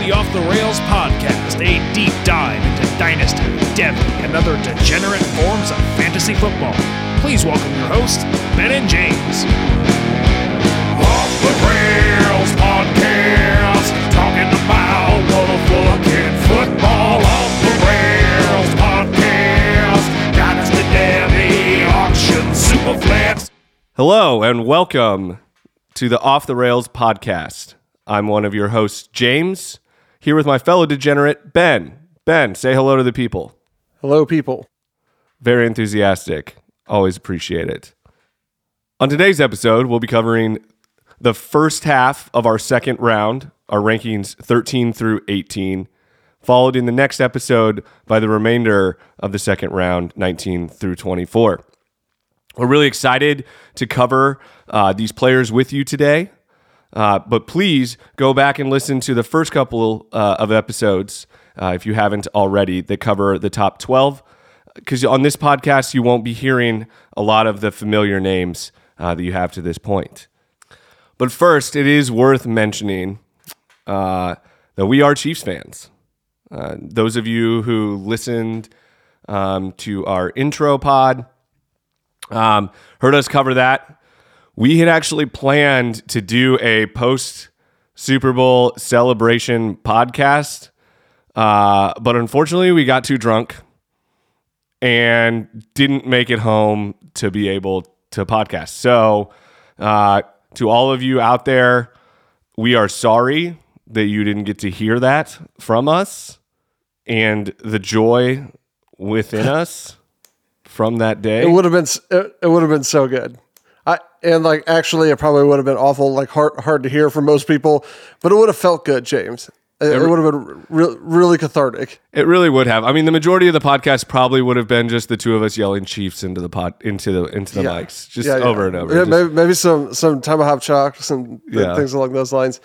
the Off the Rails podcast, a deep dive into Dynasty, Devy, and other degenerate forms of fantasy football. Please welcome your hosts, Ben and James. Off the Rails podcast, talking about motherfucking football. Off the Rails podcast, Dynasty, Devy, auction, Superflex. Hello and welcome to the Off the Rails podcast. I'm one of your hosts, James, here with my fellow degenerate, Ben. Ben, say hello to the people. Hello, people. Very enthusiastic. Always appreciate it. On today's episode, we'll be covering the first half of our second round, our rankings 13 through 18, followed in the next episode by the remainder of the second round, 19 through 24. We're really excited to cover uh, these players with you today. Uh, but please go back and listen to the first couple uh, of episodes, uh, if you haven't already, that cover the top 12. Because on this podcast, you won't be hearing a lot of the familiar names uh, that you have to this point. But first, it is worth mentioning uh, that we are Chiefs fans. Those of you who listened um, to our intro pod um, heard us cover that. We had actually planned to do a post Super Bowl celebration podcast, uh, but unfortunately, we got too drunk and didn't make it home to be able to podcast. So, uh, to all of you out there, we are sorry that you didn't get to hear that from us and the joy within us from that day. It would have been it, it would have been so good. I and like actually it probably would have been awful like hard hard to hear for most people, but it would have felt good, James. It, it would have been re- really cathartic. It really would have. I mean, the majority of the podcast probably would have been just the two of us yelling Chiefs into the pod into the into the Yeah. mics, just Yeah, yeah. over and over. Just- maybe, maybe some some tomahawk chocks and things along those lines.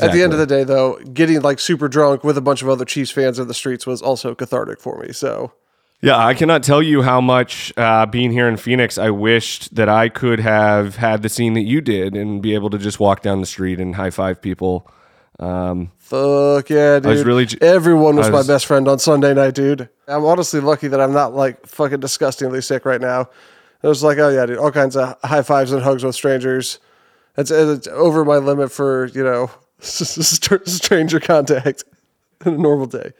At the end of the day, though, getting like super drunk with a bunch of other Chiefs fans in the streets was also cathartic for me. So yeah, I cannot tell you how much uh, being here in Phoenix, I wished that I could have had the scene that you did and be able to just walk down the street and high five people. Um, Fuck yeah, dude. was really j- Everyone was, I my best friend on Sunday night, dude. I'm honestly lucky that I'm not like fucking disgustingly sick right now. It was like, oh yeah, dude, all kinds of high fives and hugs with strangers. It's, it's over my limit for, you know, stranger contact in a normal day.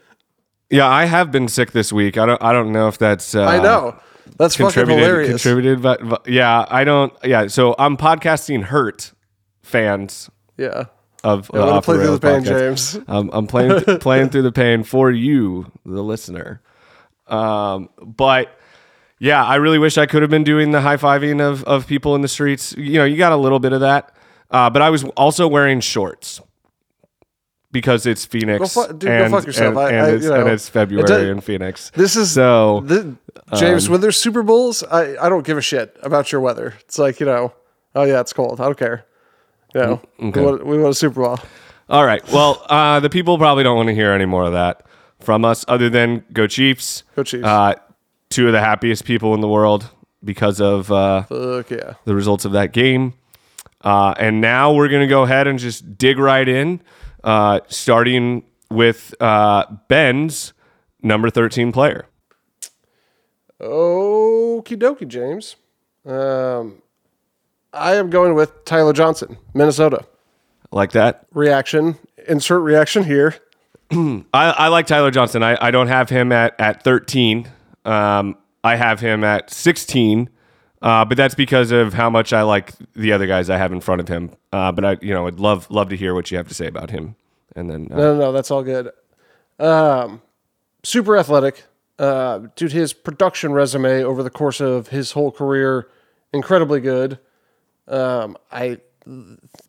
Yeah, I have been sick this week. I don't. I don't know if that's. Uh, I know. That's fucking Contributed, hilarious. contributed, but, but yeah, I don't. Yeah, so I'm podcasting hurt fans yeah. of Yeah, uh, way to Off the play through the pain, podcast. James. Um, I'm playing playing through the pain for you, the listener. Um, but yeah, I really wish I could have been doing the high fiving of of people in the streets. You know, you got a little bit of that, uh, but I was also wearing shorts because it's Phoenix fu- dude, go and, fuck yourself. and, I- and I- it's, you and it's February it in Phoenix. This is so Thi- James, when there's Super Bowls, I, I don't give a shit about your weather. It's like, you know, oh yeah, it's cold. I don't care. You know, okay. we, want, we want a Super Bowl. All right. Well, uh, the people probably don't want to hear any more of that from us, other than go Chiefs. Go Chiefs. Uh, two of the happiest people in the world because of uh, yeah. the results of that game. Uh, and now we're going to go ahead and just dig right in, uh, starting with uh, Ben's number 13 player. Okie dokie, James. Um, I am going with Tyler Johnson, Minnesota. Like that. Reaction. Insert reaction here. I, I like Tyler Johnson. I, I don't have him at, at 13. Um, I have him at 16. Uh, but that's because of how much I like the other guys I have in front of him. Uh, but I, you know, would love love to hear what you have to say about him. And then, uh, No, no, no, that's all good. Um, super athletic. Uh, dude, his production resume over the course of his whole career, incredibly good. Um, I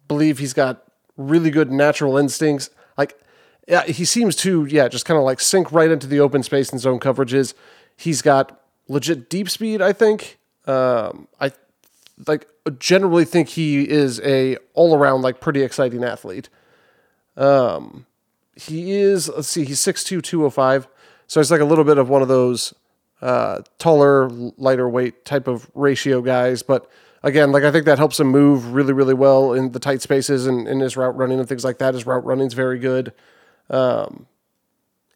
believe he's got really good natural instincts. Like, yeah, he seems to, yeah, just kind of like sink right into the open space and zone coverages. He's got legit deep speed, I think. Um, I like generally think he is a all around like pretty exciting athlete. Um, he is let's see, he's 6'2", 205. So it's like a little bit of one of those uh, taller, lighter weight type of ratio guys. But again, like I think that helps him move really, really well in the tight spaces and in his route running and things like that. His route running's very good. Um,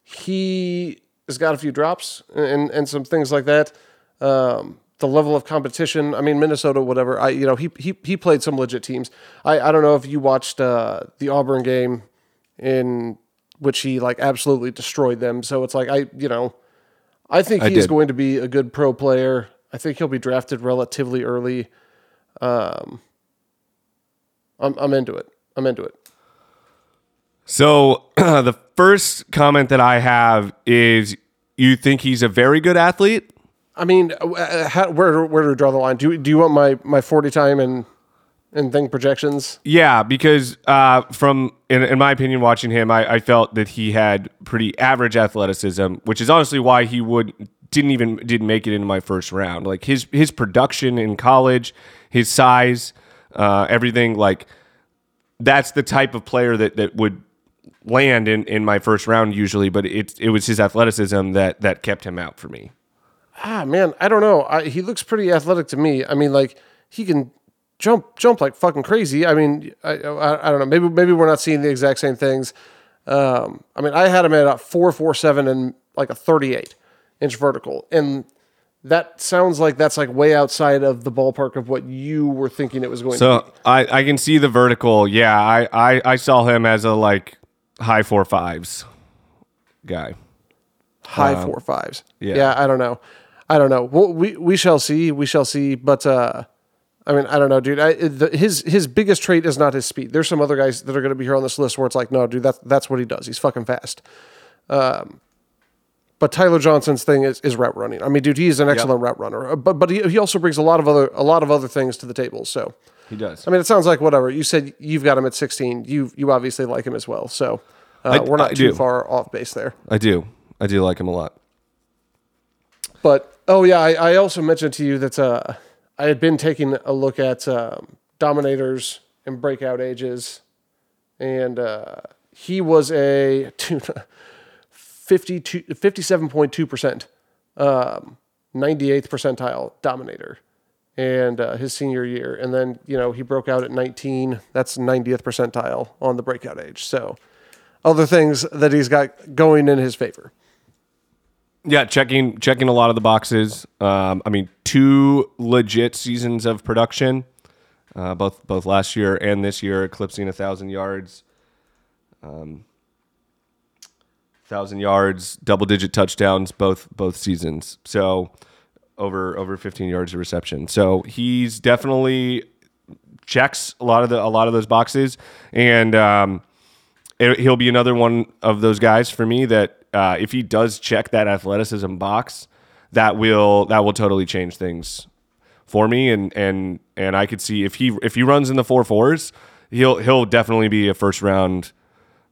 he has got a few drops and and some things like that. Um, the level of competition. I mean, Minnesota, whatever. I you know he he he played some legit teams. I I don't know if you watched uh, the Auburn game in which he like absolutely destroyed them. So it's like I you know I think I he's did. going to be a good pro player. I think he'll be drafted relatively early. Um, I'm I'm into it. I'm into it. So the first comment that I have is you think he's a very good athlete? I mean, uh, how, where where do we draw the line? Do do you want my my forty time and and thing projections? Yeah, because uh, from in, in my opinion, watching him, I, I felt that he had pretty average athleticism, which is honestly why he would didn't even didn't make it into my first round. Like his his production in college, his size, uh, everything like that's the type of player that that would land in, in my first round usually. But it it was his athleticism that that kept him out for me. Ah, man, I don't know. I, he looks pretty athletic to me. I mean, like he can jump jump like fucking crazy. I mean, I, I, I don't know. Maybe maybe we're not seeing the exact same things. Um, I mean, I had him at a four four seven and like a thirty eight inch vertical, and that sounds like that's like way outside of the ballpark of what you were thinking it was going to be. So I, I can see the vertical. Yeah, I, I, I saw him as a like high four fives guy. high four fives. yeah. Yeah. I don't know. I don't know. Well, we we shall see. We shall see. But uh, I mean, I don't know, dude. I, the, his his biggest trait is not his speed. There's some other guys that are going to be here on this list where it's like, no, dude, that's that's what he does. He's fucking fast. Um, but Tyler Johnson's thing is, is route running. I mean, dude, he is an excellent route runner. Uh, But but he, he also brings a lot of other a lot of other things to the table. So He does. I mean, it sounds like whatever you said. You've got him at 16. You you obviously like him as well. So uh, I- we're not I too do. far off base there. I do. I do like him a lot. But oh yeah, I, I also mentioned to you that uh, I had been taking a look at um, dominators and breakout ages, and uh, he was a 52, 57.2 percent, um, 98th percentile dominator, and uh, his senior year, and then you know he broke out at 19. That's 90th percentile on the breakout age. So other things that he's got going in his favor. Yeah, checking checking a lot of the boxes. Um, I mean, two legit seasons of production, uh, both both last year and this year, eclipsing a thousand yards. Um, thousand yards, double digit touchdowns, both both seasons. So over over 15 yards of reception. So he's definitely checks a lot of the a lot of those boxes, and um, it, he'll be another one of those guys for me that uh, if he does check that athleticism box, that will that will totally change things for me. And and and I could see if he if he runs in the four fours, he'll he'll definitely be a first round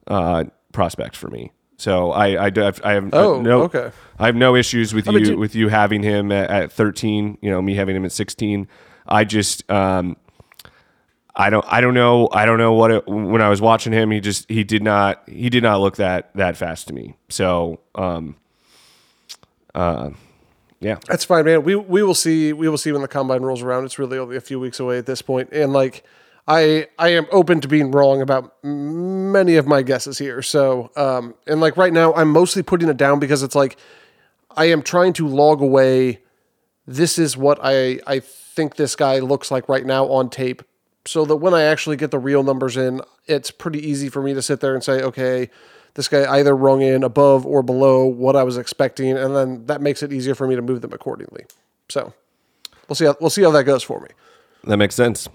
uh, prospect for me. So I I, do have- I have Oh, no okay. I have no issues with you mean, dude- with you having him at, at 13. You know, me having him at 16. I just um, I don't I don't know I don't know what it, when I was watching him he just he did not he did not look that that fast to me. So um, uh, yeah, That's fine, man. We we will see. We will see when the combine rolls around. It's really only a few weeks away at this point. and like I I am open to being wrong about many of my guesses here. So um and like right now I'm mostly putting it down because it's like I am trying to log away. This is what I I think this guy looks like right now on tape, so that when I actually get the real numbers in, it's pretty easy for me to sit there and say, okay, this guy either rung in above or below what I was expecting, and then that makes it easier for me to move them accordingly. So we'll see how we'll see how that goes for me. that makes sense.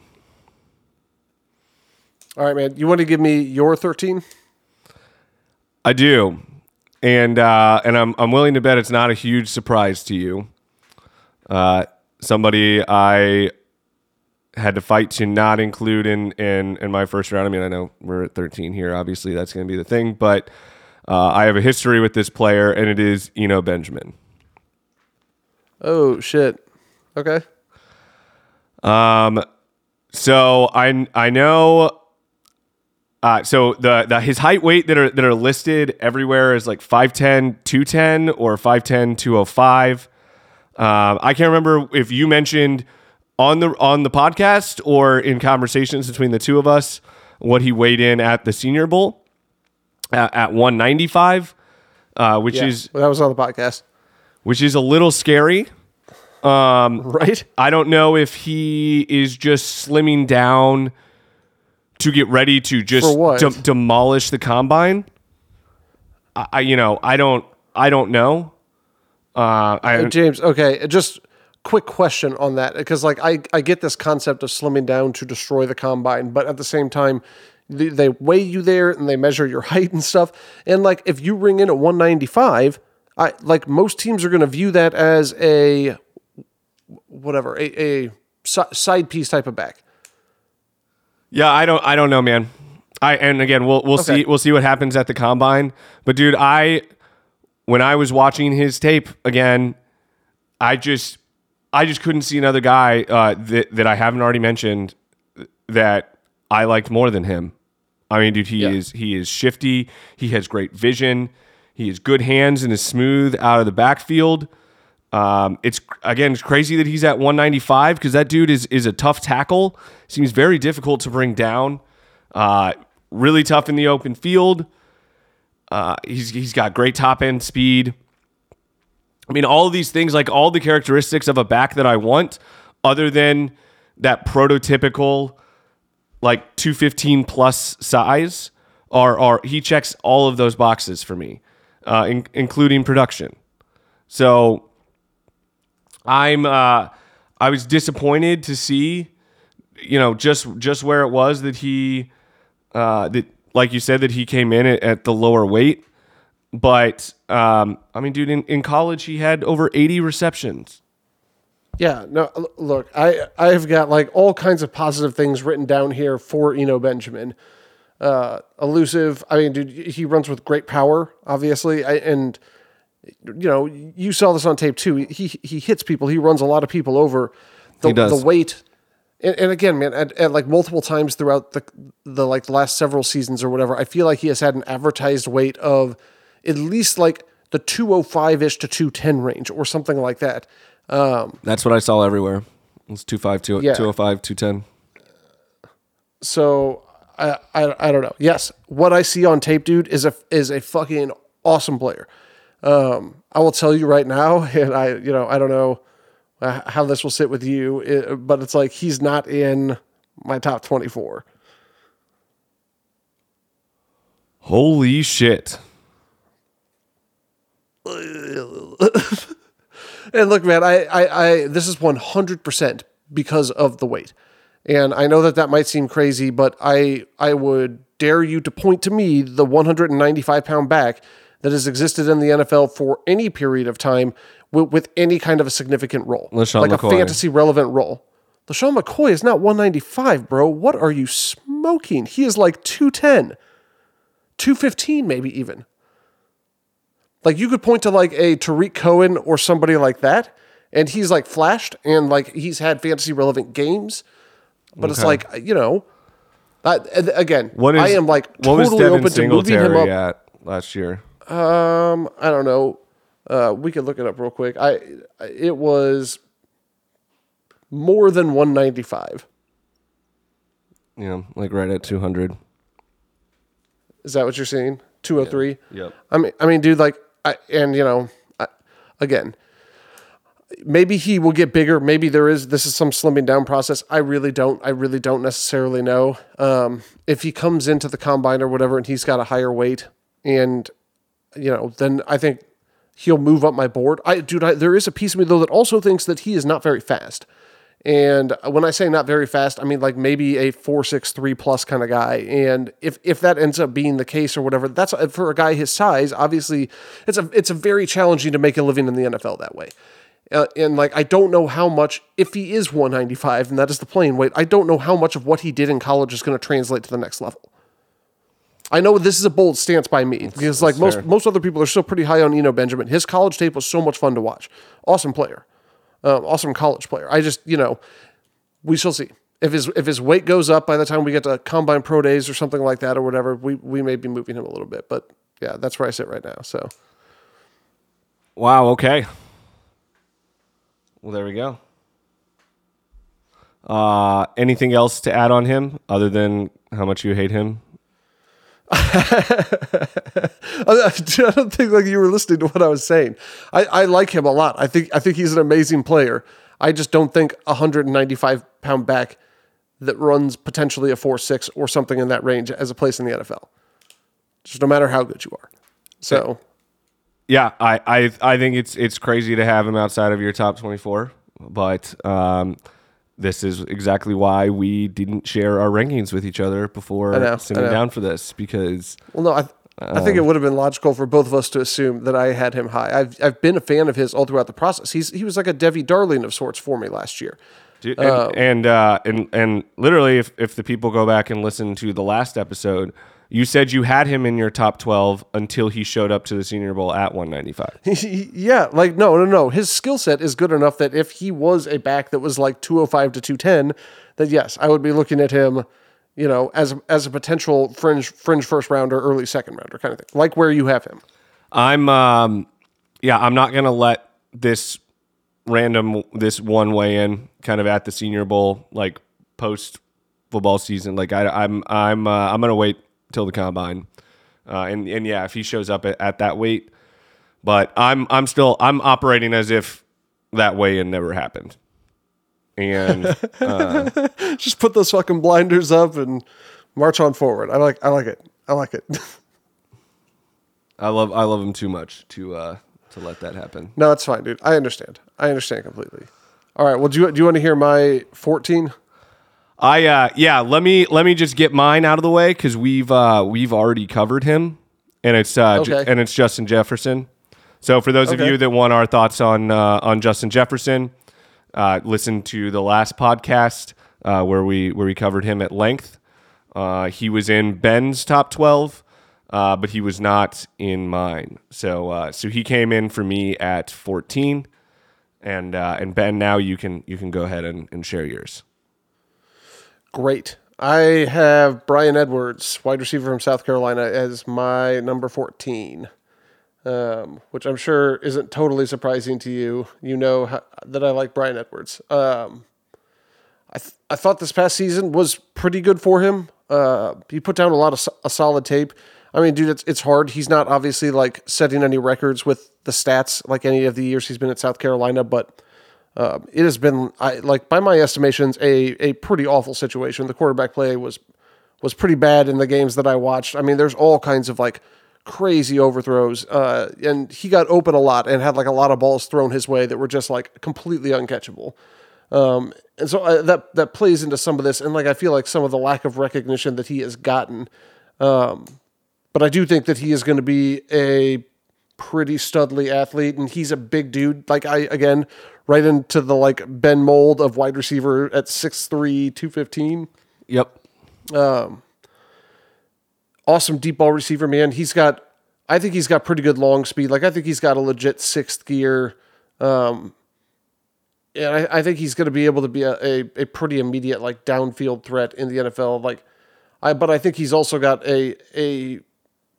All right, man. You want to give me your thirteen? I do, and uh, and I'm I'm willing to bet it's not a huge surprise to you. Uh, somebody I had to fight to not include in in in my first round. I mean, I know we're at 13 here. Obviously, that's going to be the thing, but uh, I have a history with this player, and it is Eno Benjamin. Oh shit. Okay. Um, so I I know. Uh, so the, the his height weight that are that are listed everywhere is like 5'10", 210 or 5'10", 205. Um, I can't remember if you mentioned on the on the podcast or in conversations between the two of us what he weighed in at the Senior Bowl. at, at 195, uh, which Yeah, is that was on the podcast, which is a little scary. right? I don't know if he is just slimming down to get ready to just de- demolish the combine. I, I, you know, I don't, I don't know. Uh, I, James, okay, just quick question on that because like I I get this concept of slimming down to destroy the combine, but at the same time they, they weigh you there and they measure your height and stuff. And like if you ring in at 195, I like most teams are going to view that as a whatever, a, a side piece type of back. Yeah, I don't I don't know, man. I and again, we'll we'll Okay. see we'll see what happens at the combine. But dude, I when I was watching his tape again, I just I just couldn't see another guy uh, that that I haven't already mentioned that I liked more than him. I mean, dude, he Yeah. is he is shifty. He has great vision. He has good hands and is smooth out of the backfield. Um, it's again, it's crazy that he's at 195 because that dude is is a tough tackle. Seems very difficult to bring down. Uh, really tough in the open field. Uh, he's he's got great top end speed. I mean, all these things, like all the characteristics of a back that I want, other than that prototypical like 215 plus size, are are he checks all of those boxes for me, uh, in, including production. So I'm uh, I was disappointed to see, you know, just just where it was that he uh, that like you said that he came in at, at the lower weight. But um, I mean, dude, in, in college he had over 80 receptions. Yeah, no, look, I I've got like all kinds of positive things written down here for Eno Benjamin. Uh, elusive. I mean, dude, he runs with great power, obviously, I, and you know, you saw this on tape too. He he hits people. He runs a lot of people over. The, He does. the weight, and, and again, man, at, at like multiple times throughout the the like the last several seasons or whatever, I feel like he has had an advertised weight of at least like the two hundred five ish to two ten range or something like that. That's what I saw everywhere. It's 252, Yeah. 205, 210. So I, I I don't know. Yes, what I see on tape, dude, is a is a fucking awesome player. Um, I will tell you right now, and I you know I don't know how this will sit with you, but it's like he's not in my top twenty four. Holy shit. And look, man, I, I, I this is one hundred percent because of the weight, and I know that that might seem crazy, but I I would dare you to point to me the one hundred and ninety five pound back that has existed in the NFL for any period of time with, with any kind of a significant role, LeSean like McCoy. a fantasy relevant role. LeSean McCoy is not 195, bro. What are you smoking? He is like 210, 215, maybe even. Like you could point to like a Tarik Cohen or somebody like that, and he's like flashed and like he's had fantasy relevant games, but it's like you know, uh, and again, What is, I am like what was totally Devin open to moving him up. at last year? Um, I don't know. Uh, we could look it up real quick. I it was more than 195. You know, like right at 200. Is that what you're seeing? 203. Yep. I mean, I mean, dude, like, I, and you know, I, again, maybe he will get bigger. Maybe there is this is some slimming down process. I really don't. I really don't necessarily know. Um, if he comes into the combine or whatever, and he's got a higher weight, and you know, then I think he'll move up my board. I, dude, I, there is a piece of me though that also thinks that he is not very fast. And when I say not very fast, I mean like maybe a four six three plus kind of guy. And if if that ends up being the case or whatever, that's for a guy his size. Obviously, it's a it's a very challenging to make a living in the NFL that way. Uh, and like I don't know how much if he is 195 and that is the playing weight. I don't know how much of what he did in college is going to translate to the next level. I know this is a bold stance by me because like most fair. most other people are still pretty high on Eno Benjamin. His college tape was so much fun to watch. Awesome player um, awesome college player. I just, you know, we shall see. If his if his weight goes up by the time we get to combine pro days or something like that or whatever, we we may be moving him a little bit. But yeah, that's where I sit right now. So Wow, okay. Well, there we go. Uh, anything else to add on him other than how much you hate him? I don't think like you were listening to what I was saying. I, I like him a lot. I think I think he's an amazing player. I just don't think a 195 pound back that runs potentially a four six or something in that range as a place in the NFL. Just no matter how good you are. So Yeah, I, I I think it's it's crazy to have him outside of your top 24, but um, this is exactly why we didn't share our rankings with each other before know, sitting down for this because well, no, I I think it would have been logical for both of us to assume that I had him high. I've I've been a fan of his all throughout the process. He's he was like a Devy Darling of sorts for me last year. Dude, and and, uh, and and literally, if if the people go back and listen to the last episode, you said you had him in your top 12 until he showed up to the Senior Bowl at 195. yeah, like no, no, no. His skill set is good enough that if he was a back that was like 205 to 210, then yes, I would be looking at him, you know, as as a potential fringe fringe first rounder, early second rounder kind of thing. Like where you have him. I'm um yeah, I'm not gonna let this random this one way in kind of at the Senior Bowl like post football season. Like I, I'm I'm uh, I'm gonna wait till the combine, uh, and and yeah, if he shows up at, at that weight, but I'm I'm still I'm operating as if that weigh in never happened, and Just put those fucking blinders up and march on forward. I like I like it. I like it. I love I love him too much to uh to let that happen. no, it's fine, dude. I understand. I understand completely. All right. Well, do you do you want to hear my 14? I uh yeah, let me let me just get mine out of the way cuz we've uh we've already covered him and it's uh Okay. and it's Justin Jefferson. So for those of you that want our thoughts on uh on Justin Jefferson, uh listen to the last podcast uh where we where we covered him at length. Uh he was in Ben's top 12, uh but he was not in mine. So uh so he came in for me at 14 and uh and Ben now you can you can go ahead and, and share yours. Great. I have Bryan Edwards, wide receiver from South Carolina, as my number 14, um, which I'm sure isn't totally surprising to you. You know how, that I like Bryan Edwards. Um, I, th- I thought this past season was pretty good for him. Uh, he put down a lot of so- a solid tape. I mean, dude, it's, it's hard. He's not obviously like setting any records with the stats like any of the years he's been at South Carolina, but um, it has been I, like by my estimations a a pretty awful situation. The quarterback play was was pretty bad in the games that I watched. I mean, there's all kinds of like crazy overthrows, uh, and he got open a lot and had like a lot of balls thrown his way that were just like completely uncatchable. Um, and so uh, that that plays into some of this, and like I feel like some of the lack of recognition that he has gotten. Um, but I do think that he is going to be a pretty studly athlete, and he's a big dude. Like I again, right into the like Ben mold of wide receiver at 6'3", 215 Yep. awesome deep ball receiver, man. He's got, I think he's got pretty good long speed. Like I think he's got a legit sixth gear. Um, and I, I think he's going to be able to be a, a, a pretty immediate like downfield threat in the NFL. Like I, but I think he's also got a a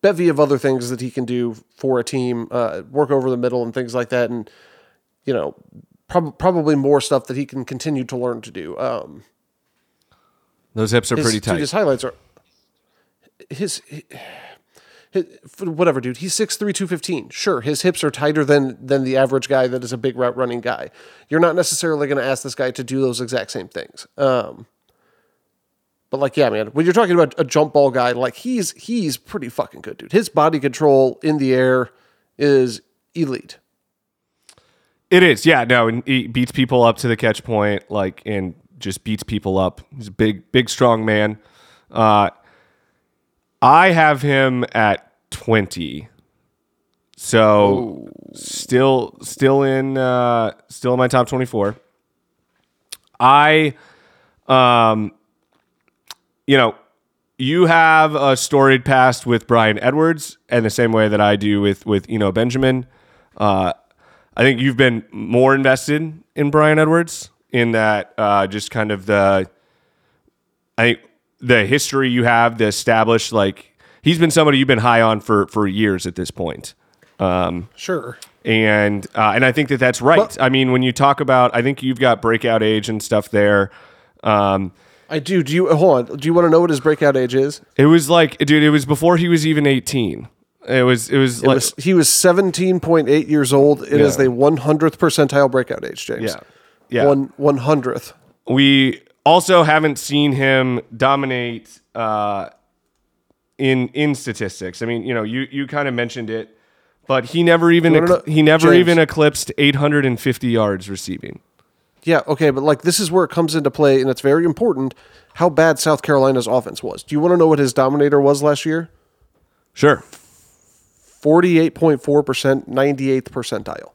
bevy of other things that he can do for a team, uh, work over the middle and things like that, and you know, prob- probably more stuff that he can continue to learn to do. Um, Those hips are his, pretty dude, tight. his highlights are his, his, whatever, dude. He's 6'3", 215. Sure, his hips are tighter than than the average guy that is a big route running guy. You're not necessarily going to ask this guy to do those exact same things. Um, but like, yeah, man, when you're talking about a jump ball guy, like he's he's pretty fucking good, dude. His body control in the air is elite. It is, yeah. No, and he beats people up to the catch point, like, and just beats people up. He's a big, big, strong man. Uh, I have him at twenty, so still, still in, uh, still in my top twenty-four. I, um, you know, you have a storied past with Bryan Edwards, and the same way that I do with with Eno Benjamin. Uh, I think you've been more invested in Bryan Edwards in that uh, just kind of the I think the history you have, the established like he's been somebody you've been high on for for years at this point. Sure. And uh, and I think that that's right. Well- I mean, when you talk about, I think you've got breakout age and stuff there. Um, I do. Do you hold on? Do you want to know what his breakout age is? It was like, dude, it was before he was even 18. It was, it was It like, was, he was 17.8 years old. It is Yeah. the 100th percentile breakout age, James. yeah, yeah. One 100th. we also haven't seen him dominate uh, in in statistics. I mean, you know, you you kind of mentioned it, but he never even No, no, no. he never James. even eclipsed 850 yards receiving. Yeah, okay, but like this is where it comes into play, and it's very important how bad South Carolina's offense was. Do you want to know what his dominator was last year? Sure. 48.4%, 98th percentile.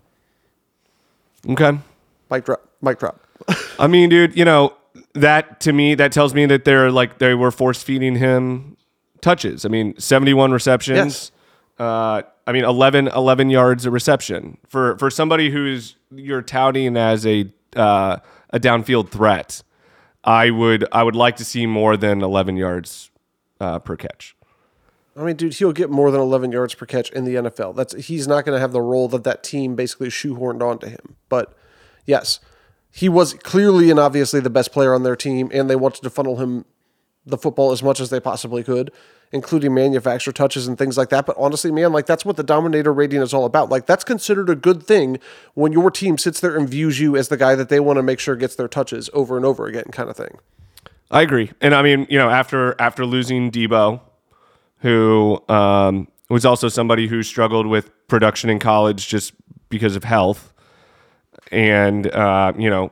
Okay. Mic drop. Mic drop. I mean, dude, you know, that to me, that tells me that they're like they were force feeding him touches. I mean, 71 receptions. Yes. Uh, I mean, 11, 11 yards a reception for for somebody who's you're touting as a uh, a downfield threat. I would I would like to see more than 11 yards uh, per catch. I mean, dude, he'll get more than 11 yards per catch in the NFL. That's he's not going to have the role that that team basically shoehorned onto him. But yes, he was clearly and obviously the best player on their team, and they wanted to funnel him the football as much as they possibly could, including manufacture touches and things like that. But honestly, man, like that's what the dominator rating is all about. Like that's considered a good thing when your team sits there and views you as the guy that they want to make sure gets their touches over and over again, kind of thing. I agree, and I mean, you know, after after losing Deebo, who um, was also somebody who struggled with production in college just because of health, and uh, you know,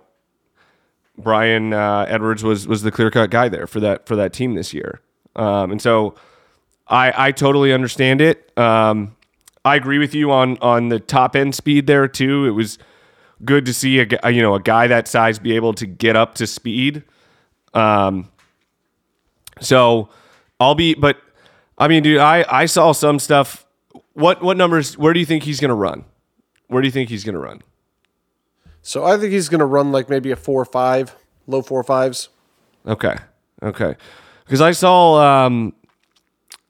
Bryan uh, Edwards was was the clear cut guy there for that for that team this year, um, and so I I totally understand it. Um, I agree with you on on the top end speed there too. It was good to see a you know a guy that size be able to get up to speed. Um, so I'll be, but I mean, dude, I, I saw some stuff. What, what numbers, where do you think he's going to run? Where do you think he's going to run? So I think he's going to run like maybe a four or five, low four fives. Okay. Okay. Because I saw um,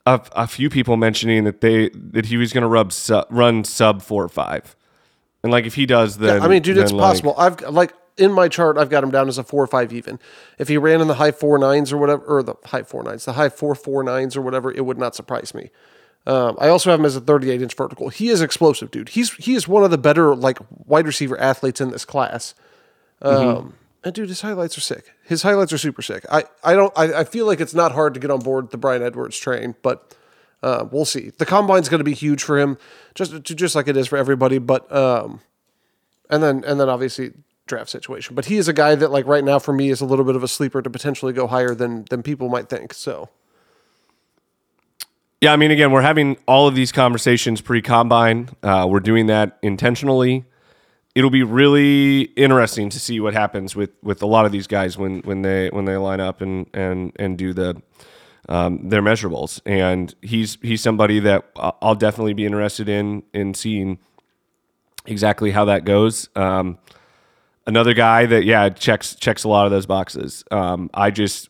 a, a few people mentioning that they, that he was going to rub, su- run sub four or five. And like, if he does, then I mean, dude, it's like- possible. I've like in my chart, I've got him down as a four or five even. If he ran in the high four nines or whatever, or the high four nines, the high four four nines or whatever, it would not surprise me. Um, I also have him as a 38 inch vertical. He is explosive, dude. He's he is one of the better like wide receiver athletes in this class. Um, and dude, his highlights are sick. His highlights are super sick. I I don't I, I feel like it's not hard to get on board the Bryan Edwards train, but uh, we'll see. The combine's going to be huge for him, just just like it is for everybody. But um, and then and then obviously draft situation. But he is a guy that like right now for me is a little bit of a sleeper to potentially go higher than than people might think. So Yeah, I mean, again, we're having all of these conversations pre combine. Uh, we're doing that intentionally. It'll be really interesting to see what happens with, with a lot of these guys when, when they when they line up and and and do the um, their measurables. And he's he's somebody that I'll definitely be interested in in seeing exactly how that goes. Um, another guy that yeah checks checks a lot of those boxes. Um, I just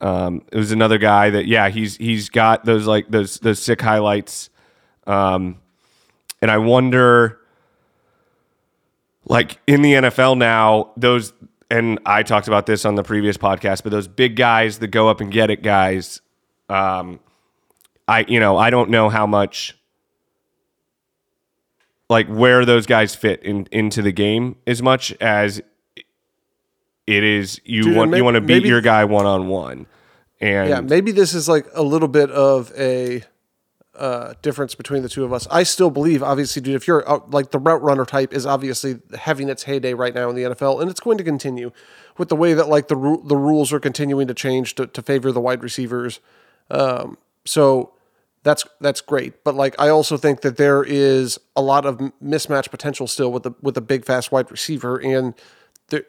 um, it was another guy that yeah he's he's got those like those those sick highlights, um, and I wonder like in the NFL now those and I talked about this on the previous podcast, but those big guys that go up and get it guys, um, I you know I don't know how much like where those guys fit in into the game as much as it is you Dude, want you want to beat maybe- your guy one on one. And yeah, maybe this is like a little bit of a uh, difference between the two of us. I still believe, obviously, dude, if you're uh, like the route runner type is obviously having its heyday right now in the NFL, and it's going to continue with the way that like the ru- the rules are continuing to change to, to favor the wide receivers. Um, so that's that's great, but like I also think that there is a lot of mismatch potential still with the with the big fast wide receiver, and there,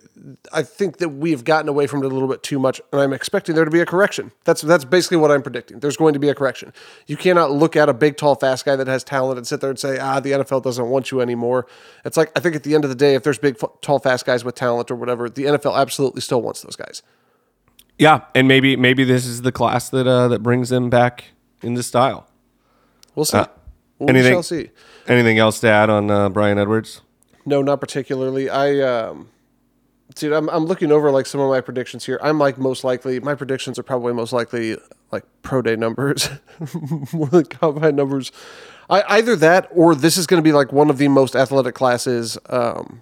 I think that we have gotten away from it a little bit too much, and I'm expecting there to be a correction. That's that's basically what I'm predicting. There's going to be a correction. You cannot look at a big, tall, fast guy that has talent and sit there and say, ah, the NFL doesn't want you anymore. It's like I think at the end of the day, if there's big, tall, fast guys with talent or whatever, the NFL absolutely still wants those guys. yeah, and maybe maybe this is the class that uh, that brings them back into style. We'll see. we anything- shall see. Anything else to add on uh, Bryan Edwards? No, not particularly. I um, dude, I'm I'm looking over like some of my predictions here. I'm like most likely. My predictions are probably most likely like pro day numbers more than combine numbers. I, either that or this is going to be like one of the most athletic classes um,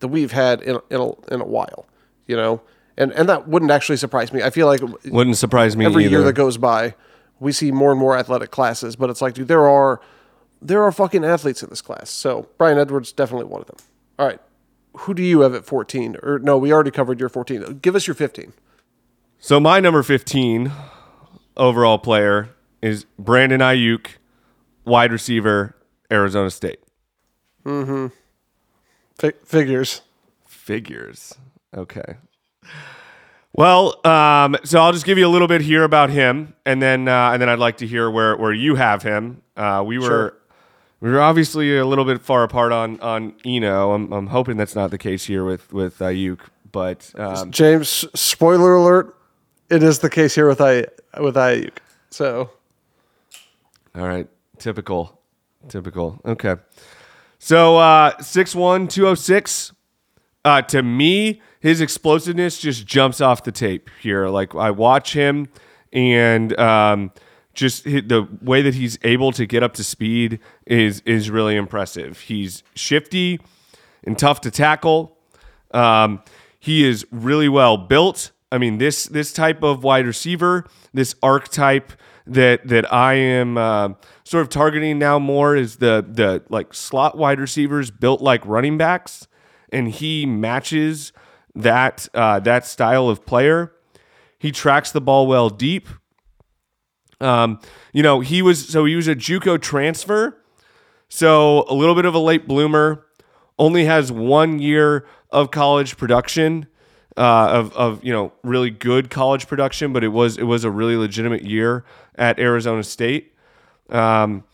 that we've had in in a, in a while. You know, and and that wouldn't actually surprise me. I feel like Wouldn't surprise me every either. year that goes by, we see more and more athletic classes. But it's like, dude, there are there are fucking athletes in this class. So Bryan Edwards definitely one of them. All right, who do you have at 14? Or no, we already covered your 14. Give us your 15. So my number 15 overall player is Brandon Aiyuk, wide receiver, Arizona State. Mm-hmm. Fi- figures. Figures. Okay. Well, um, so I'll just give you a little bit here about him, and then uh, and then I'd like to hear where where you have him. Uh, we were Sure. we were obviously a little bit far apart on on Eno. I'm, I'm hoping that's not the case here with with Aiyuk, but um, James, spoiler alert, it is the case here with I with Aiyuk. So All right. Typical. Typical. Okay. So uh 6'1, 206. Uh to me, his explosiveness just jumps off the tape here. Like I watch him and um just the way that he's able to get up to speed is is really impressive. He's shifty and tough to tackle. Um, he is really well built. I mean, this this type of wide receiver, this archetype that that I am uh, sort of targeting now more is the the like slot wide receivers built like running backs, and he matches that uh, that style of player. He tracks the ball well deep. Um, you know, he was so he was a JUCO transfer. So a little bit of a late bloomer, only has one year of college production, uh, of of you know really good college production, but it was it was a really legitimate year at Arizona State. Um,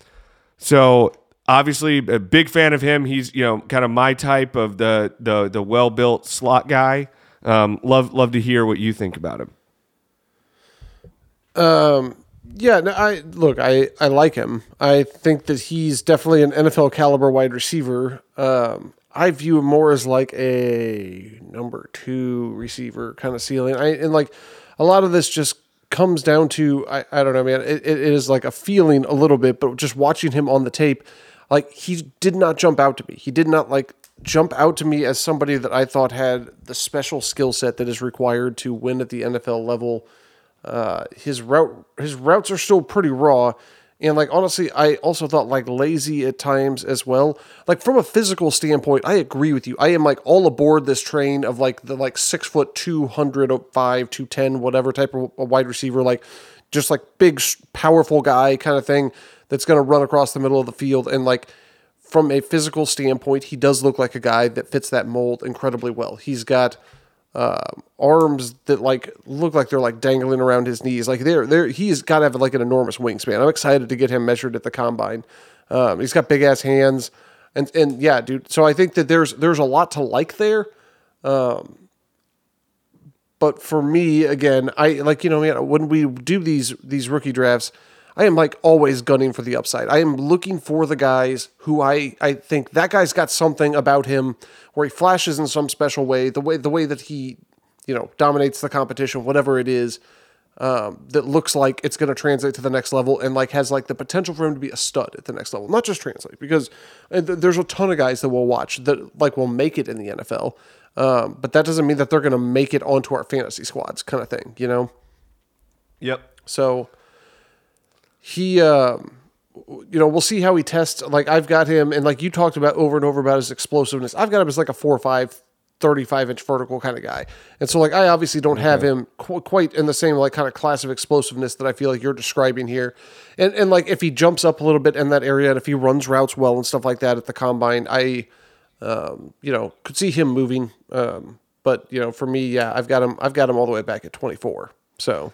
so obviously a big fan of him. He's you know kind of my type of the the the well built slot guy. Um, love love to hear what you think about him. Um, yeah, no, I look, I I like him. I think that he's definitely an NFL caliber wide receiver. Um, I view him more as like a number two receiver kind of ceiling. I and like a lot of this just comes down to I, I don't know, man. It, it is like a feeling a little bit, but just watching him on the tape, like he did not jump out to me. He did not like jump out to me as somebody that I thought had the special skill set that is required to win at the NFL level. Uh, his route his routes are still pretty raw, and like honestly, I also thought like lazy at times as well. Like from a physical standpoint, I agree with you. I am like all aboard this train of like the like six foot two hundred five two ten whatever type of wide receiver, like just like big powerful guy kind of thing that's gonna run across the middle of the field and like from a physical standpoint, he does look like a guy that fits that mold incredibly well. He's got uh, arms that like look like they're like dangling around his knees. Like they're there. He's got to have like an enormous wingspan. I'm excited to get him measured at the combine. Um, he's got big ass hands, and and yeah, dude. So I think that there's there's a lot to like there. But for me, again, I like you know, when we do these these rookie drafts, I am like always gunning for the upside. I am looking for the guys who I I think that guy's got something about him where he flashes in some special way, the way the way that he, you know, dominates the competition, whatever it is, um, that looks like it's going to translate to the next level and like has like the potential for him to be a stud at the next level, not just translate because uh, there's a ton of guys that will watch that like will make it in the NFL. Um, but that doesn't mean that they're going to make it onto our fantasy squads, kind of thing, you know. Yep. So he, um, you know, we'll see how he tests. Like I've got him, and like you talked about over and over about his explosiveness. I've got him as like a four or five, 35 inch vertical kind of guy. And so like I obviously don't have him qu- quite in the same like kind of class of explosiveness that I feel like you're describing here. And and like if he jumps up a little bit in that area, and if he runs routes well and stuff like that at the combine, I, um, you know, could see him moving. Um, but you know, for me, yeah, I've got him. I've got him all the way back at 24. So.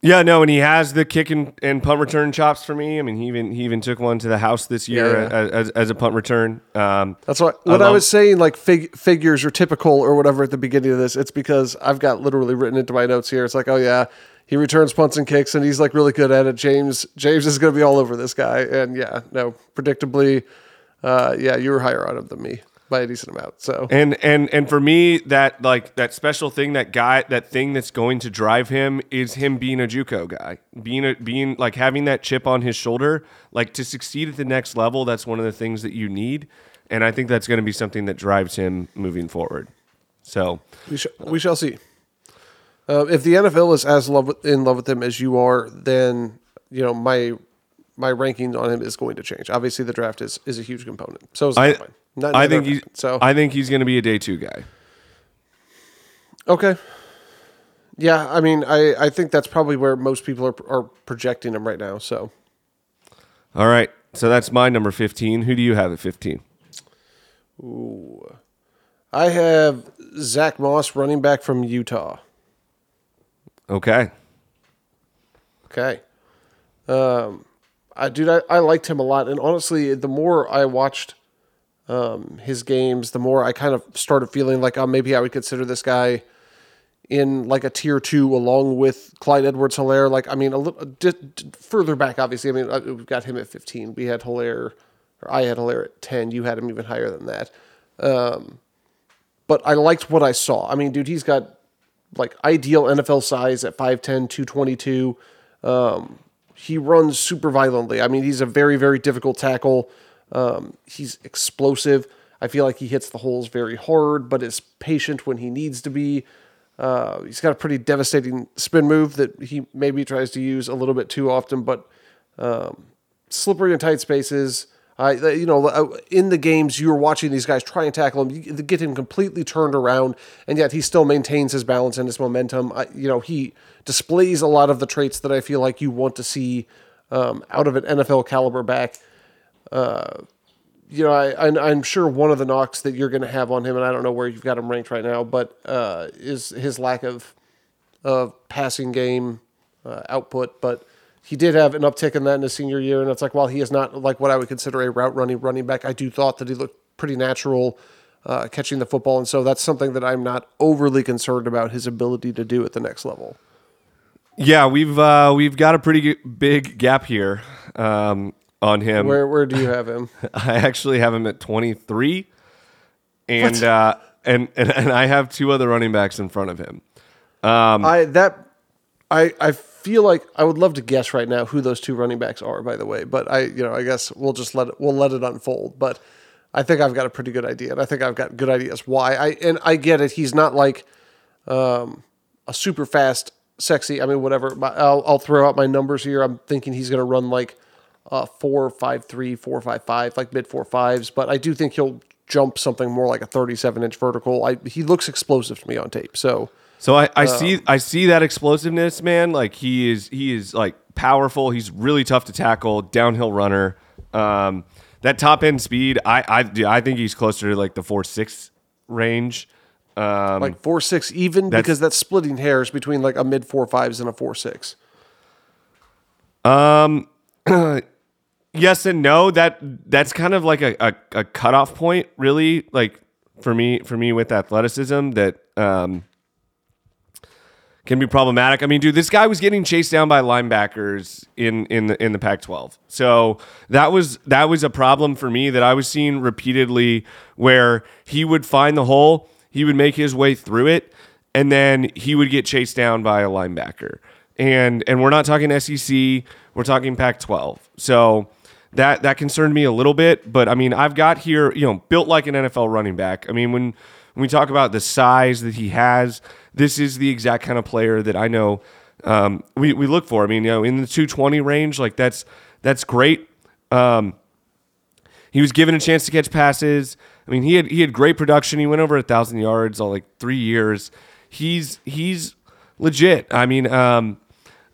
Yeah, no, and he has the kick and, and punt return chops for me. I mean, he even he even took one to the house this year Yeah, yeah. As, as, a punt return. Um, That's what when I, love- was saying like fig, figures are typical or whatever at the beginning of this. It's because I've got literally written into my notes here. It's like, oh yeah, he returns punts and kicks and he's like really good at it. James James is going to be all over this guy. And yeah, no, predictably, uh, yeah, you were higher on him than me. By a decent amount. So And and and for me, that like that special thing, that guy, that thing that's going to drive him is him being a JUCO guy, being a being like having that chip on his shoulder, like to succeed at the next level. That's one of the things that you need, and I think that's going to be something that drives him moving forward. So we, sh- we shall see. Uh, if the NFL is as love with, in love with him as you are, then you know my my rankings on him is going to change. Obviously, the draft is is a huge component. So is I mine. Not- I think of he mine. so. I think he's going to be a day two guy. okay. Yeah, I mean, I, I think that's probably where most people are are projecting him right now. So All right, so that's my number fifteen. Who do you have at fifteen? Ooh, I have Zack Moss, running back from Utah. Okay. Okay. Um, I dude, I, I liked him a lot, and honestly, the more I watched um, his games, the more I kind of started feeling like, oh, maybe I would consider this guy in like a tier two along with Clyde Edwards Helaire. Like, I mean, a little d- further back, obviously. I mean, uh, we've got him at 15. We had Helaire, or I had Helaire at 10. You had him even higher than that. Um, but I liked what I saw. I mean, dude, he's got like ideal NFL size at 5'10, 222. Um, he runs super violently. I mean, he's a very, very difficult tackle. Um, he's explosive. I feel like he hits the holes very hard, but is patient when he needs to be. Uh, he's got a pretty devastating spin move that he maybe tries to use a little bit too often, but um, slippery in tight spaces. I, you know, uh, in the games, you were watching these guys try and tackle him, get him completely turned around, and yet he still maintains his balance and his momentum. I, you know, he displays a lot of the traits that I feel like you want to see um, out of an NFL caliber back. Uh, you know, I, I'm sure one of the knocks that you're going to have on him, and I don't know where you've got him ranked right now, but uh, is his lack of of passing game uh, output. But he did have an uptick in that in his senior year, and it's like while he is not like what I would consider a route running running back, I do thought that he looked pretty natural uh, catching the football, and so that's something that I'm not overly concerned about his ability to do at the next level. Yeah, we've uh, we've got a pretty big gap here um, on him. Where where do you have him? I actually have him at 23, and uh, and, and and I have two other running backs in front of him. I that I I feel like I would love to guess right now who those two running backs are. By the way, but I you know I guess we'll just let it we'll let it unfold. But I think I've got a pretty good idea, and I think I've got good ideas why. I and I get it. He's not like um, a super fast, sexy. I mean, whatever. I'll I'll throw out my numbers here. I'm thinking he's going to run like uh, four five three, four five five, like mid four fives. But I do think he'll jump something more like a 37 inch vertical. I he looks explosive to me on tape. So. So I, I see I see that explosiveness, man. Like he is he is like powerful. He's really tough to tackle, downhill runner. Um, that top end speed, I I I think he's closer to like the four six range. Um, like four six even That's- because that's splitting hairs between like a mid four fives and a four six. Um, yes and no. That that's kind of like a, a, a cutoff point, really. Like for me, for me with athleticism, that um, can be problematic. I mean, dude, this guy was getting chased down by linebackers in in the in the Pac-12. So that was that was a problem for me that I was seeing repeatedly, where he would find the hole, he would make his way through it, and then he would get chased down by a linebacker. And and we're not talking SEC, we're talking Pac-12. So that that concerned me a little bit, but I mean, I've got here, you know, built like an NFL running back. I mean, when when we talk about the size that he has, this is the exact kind of player that I know um, we we look for. I mean, you know, in the 220 range, like that's that's great. Um, he was given a chance to catch passes. I mean, he had he had great production. He went over a thousand yards all like three years. He's he's legit. I mean, um,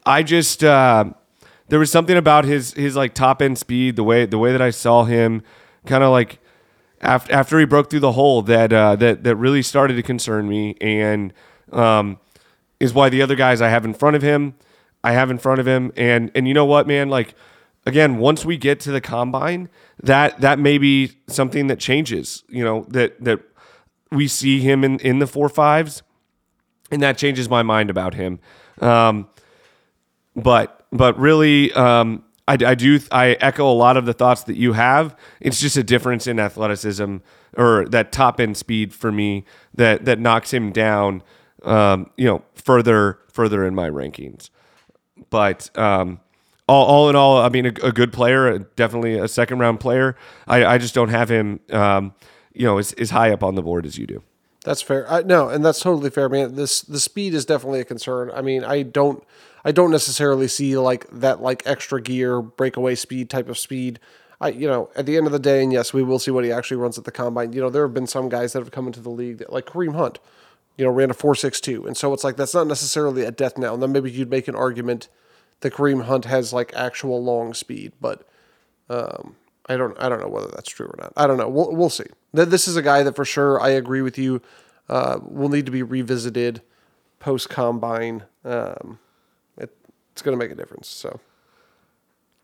I just uh, there was something about his his like top end speed, the way the way that I saw him, kind of like after after he broke through the hole that uh, that that really started to concern me, and um, is why the other guys I have in front of him, I have in front of him, and and you know what, man, like again, once we get to the combine, that that may be something that changes. You know that that we see him in in the four fives, and that changes my mind about him. Um, but but really, um, I, I do I echo a lot of the thoughts that you have. It's just a difference in athleticism or that top end speed for me that that knocks him down. Um, you know, further further in my rankings. But um, all, all in all, I mean, a, a good player, definitely a second round player. I, I just don't have him, um, you know, as, as high up on the board as you do. That's fair. I, no, and that's totally fair, man. This the speed is definitely a concern. I mean, I don't I don't necessarily see like that like extra gear breakaway speed type of speed. I you know at the end of the day, and yes, we will see what he actually runs at the combine. You know, there have been some guys that have come into the league that, like Kareem Hunt, you know, ran a four six two, and so it's like that's not necessarily a death now. And then maybe you'd make an argument that Kareem Hunt has like actual long speed, but um, I don't I don't know whether that's true or not. I don't know. We'll we'll see. This is a guy that for sure I agree with you. Uh, will need to be revisited post combine. Um, it, it's going to make a difference. So,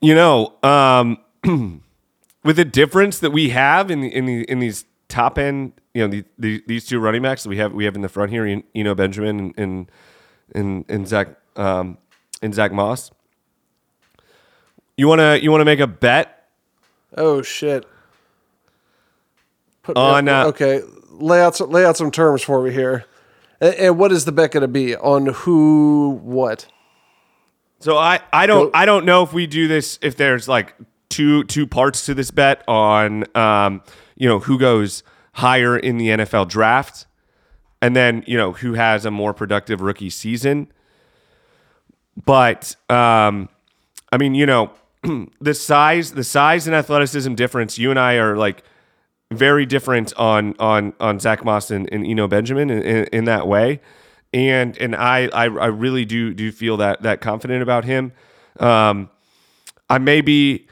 you know, um, with the difference that we have in the, in the, in these top end, you know, the, the, these two running backs that we have we have in the front here, you know, Benjamin and and and Zack um, and Zack Moss. You wanna you wanna make a bet? Oh shit! Put on uh, okay, lay out some, lay out some terms for me here. And, and what is the bet going to be on who what? So I I don't Go. I don't know if we do this if there's like two two parts to this bet on um you know who goes higher in the NFL draft and then you know who has a more productive rookie season. But um I mean, you know, the size the size and athleticism difference you and I are like very different on on on Zack Moss and, and Eno Benjamin in, in, in, that way, and and I, I I really do do feel that that confident about him. Um, I may be,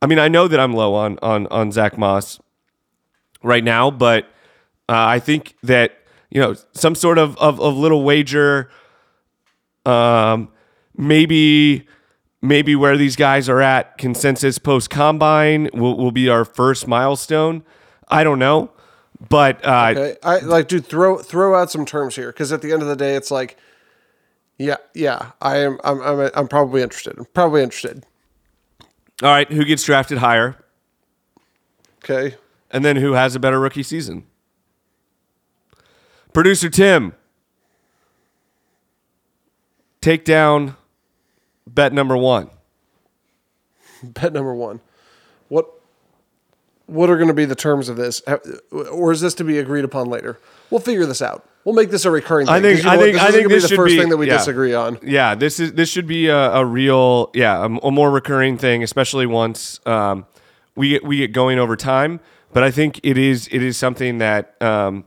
I mean, I know that I'm low on on on Zack Moss right now, but uh, I think that you know some sort of of, of little wager, um, maybe maybe where these guys are at consensus post combine will, will be our first milestone. I don't know, but uh, okay. I like dude throw throw out some terms here because at the end of the day, it's like, yeah, yeah, I am. I'm I'm, I'm probably interested. I'm probably interested. All right, who gets drafted higher? Okay, and then who has a better rookie season? Producer Tim, take down bet number one. Bet number one. What what are going to be the terms of this, or is this to be agreed upon later? We'll figure this out. We'll make this a recurring thing. I think. You know I think. This I think this be the should first be, thing that we yeah. disagree on. Yeah, this is this should be a, a real, yeah, a, a, more recurring thing, especially once um, we get we get going over time. But I think it is it is something that um,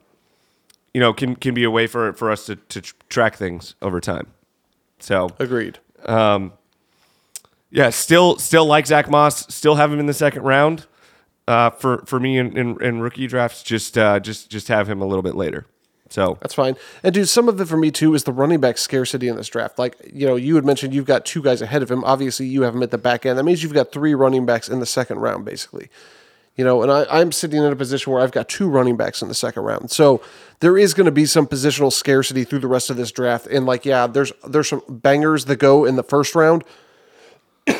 you know can can be a way for for us to to track things over time. So agreed. Um, yeah, still still like Zack Moss, still have him in the second round uh, for for me in, in, in rookie drafts. Just uh, just just have him a little bit later. So that's fine. And dude, some of it for me too is the running back scarcity in this draft. Like you know, you had mentioned you've got two guys ahead of him. Obviously, you have him at the back end. That means you've got three running backs in the second round, basically. You know, and I, I'm sitting in a position where I've got two running backs in the second round. So there is going to be some positional scarcity through the rest of this draft. And like, yeah, there's there's some bangers that go in the first round.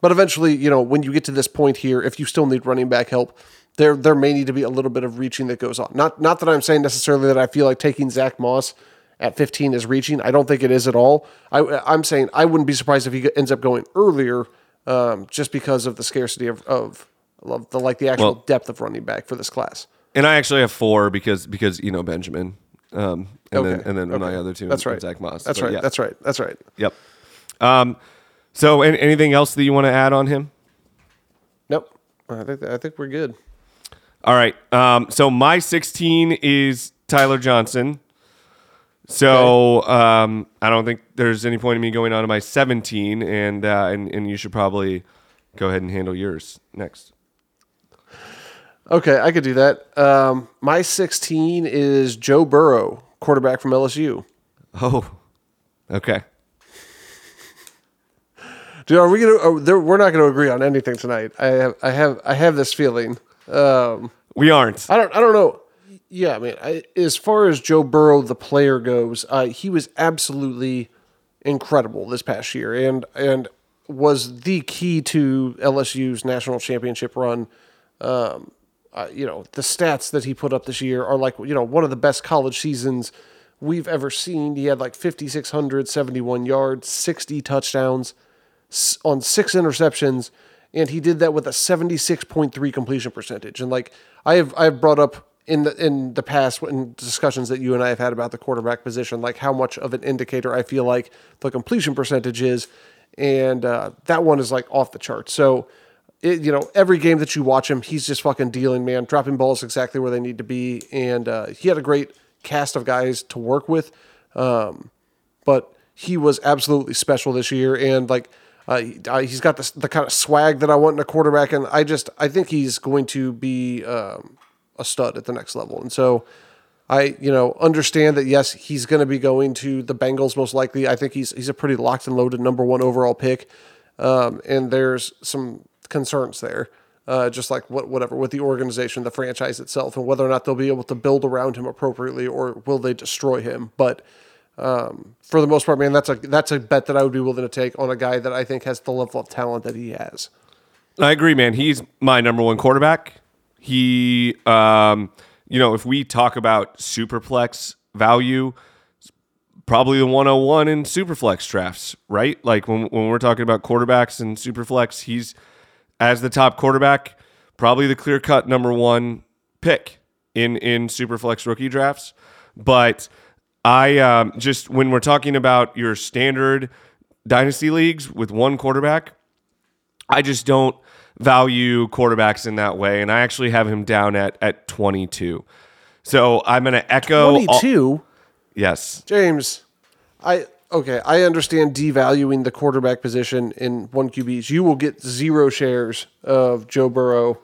But eventually, you know, when you get to this point here, if you still need running back help, there there may need to be a little bit of reaching that goes on. Not not that I'm saying necessarily that I feel like taking Zack Moss at 15 is reaching. I don't think it is at all. I, I'm saying I wouldn't be surprised if he ends up going earlier, um, just because of the scarcity of of, of the like the actual well, depth of running back for this class. And I actually have four because because you know Benjamin, um, and okay. then and then okay. my other two. That's right. Zack Moss. That's but right. Yeah. That's right. That's right. Yep. Um, so, anything else that you want to add on him? Nope. I think I think we're good. All right. Um, so my 16 is Tyler Johnson. So okay. um, I don't think there's any point in me going on to my 17, and uh, and and you should probably go ahead and handle yours next. Okay, I could do that. Um, my 16 is Joe Burrow, quarterback from LSU. Oh, okay. Dude, are we gonna? Are we're not gonna agree on anything tonight. I have, I have, I have this feeling. Um, we aren't. I don't, I don't know. Yeah, I mean, I, as far as Joe Burrow, the player goes, uh, he was absolutely incredible this past year, and and was the key to LSU's national championship run. Um, uh, you know, the stats that he put up this year are like, you know, one of the best college seasons we've ever seen. He had like 5,671 yards, 60 touchdowns on six interceptions, and he did that with a 76.3 completion percentage. And like I have, I have brought up in the in the past in discussions that you and I have had about the quarterback position, like how much of an indicator I feel like the completion percentage is, and uh, that one is like off the charts. So it, you know, every game that you watch him, he's just fucking dealing, man, dropping balls exactly where they need to be. And uh, he had a great cast of guys to work with. Um, but he was absolutely special this year. And like, uh, he- he's got the, the kind of swag that I want in a quarterback. And I just, I think he's going to be um, a stud at the next level. And so, I, you know, understand that yes, he's going to be going to the Bengals most likely. I think he's he's a pretty locked and loaded number one overall pick, um, and there's some concerns there, uh, just like what whatever with the organization, the franchise itself, and whether or not they'll be able to build around him appropriately, or will they destroy him. But um, for the most part, man, that's a that's a bet that I would be willing to take on a guy that I think has the level of talent that he has. I agree, man. He's my number one quarterback. He, um, you know, if we talk about superflex value, probably the 101 in superflex drafts, right? Like when, when we're talking about quarterbacks and superflex, he's as the top quarterback, probably the clear cut number one pick in in superflex rookie drafts. But I um, just when we're talking about your standard dynasty leagues with one quarterback, I just don't value quarterbacks in that way, and I actually have him down at at 22. So I'm going to echo. Twenty two. yes, James, I okay, I understand devaluing the quarterback position in one QBs. You will get zero shares of Joe Burrow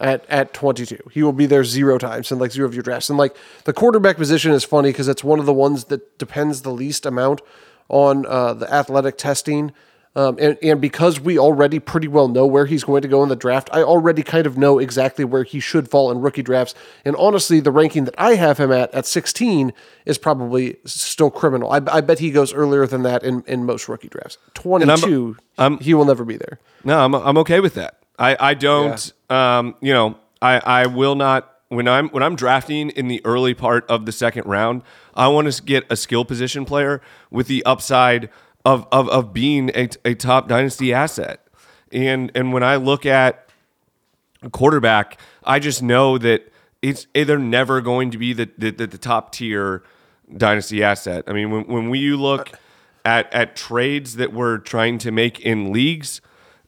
at at 22. He will be there zero times in like zero of your drafts. And like the quarterback position is funny because it's one of the ones that depends the least amount on uh, the athletic testing. Um, and, and because we already pretty well know where he's going to go in the draft, I already kind of know exactly where he should fall in rookie drafts. And honestly, the ranking that I have him at at 16 is probably still criminal. I, I bet he goes earlier than that in, in most rookie drafts. 22, he will never be there. no, I'm I'm okay with that. I I don't. Um, you know, I I will not when I'm when I'm drafting in the early part of the second round. I want to get a skill position player with the upside of of of being a, a top dynasty asset. And and when I look at quarterback, I just know that it's they're never going to be the the, the, the top tier dynasty asset. I mean, when when we look at at trades that we're trying to make in leagues,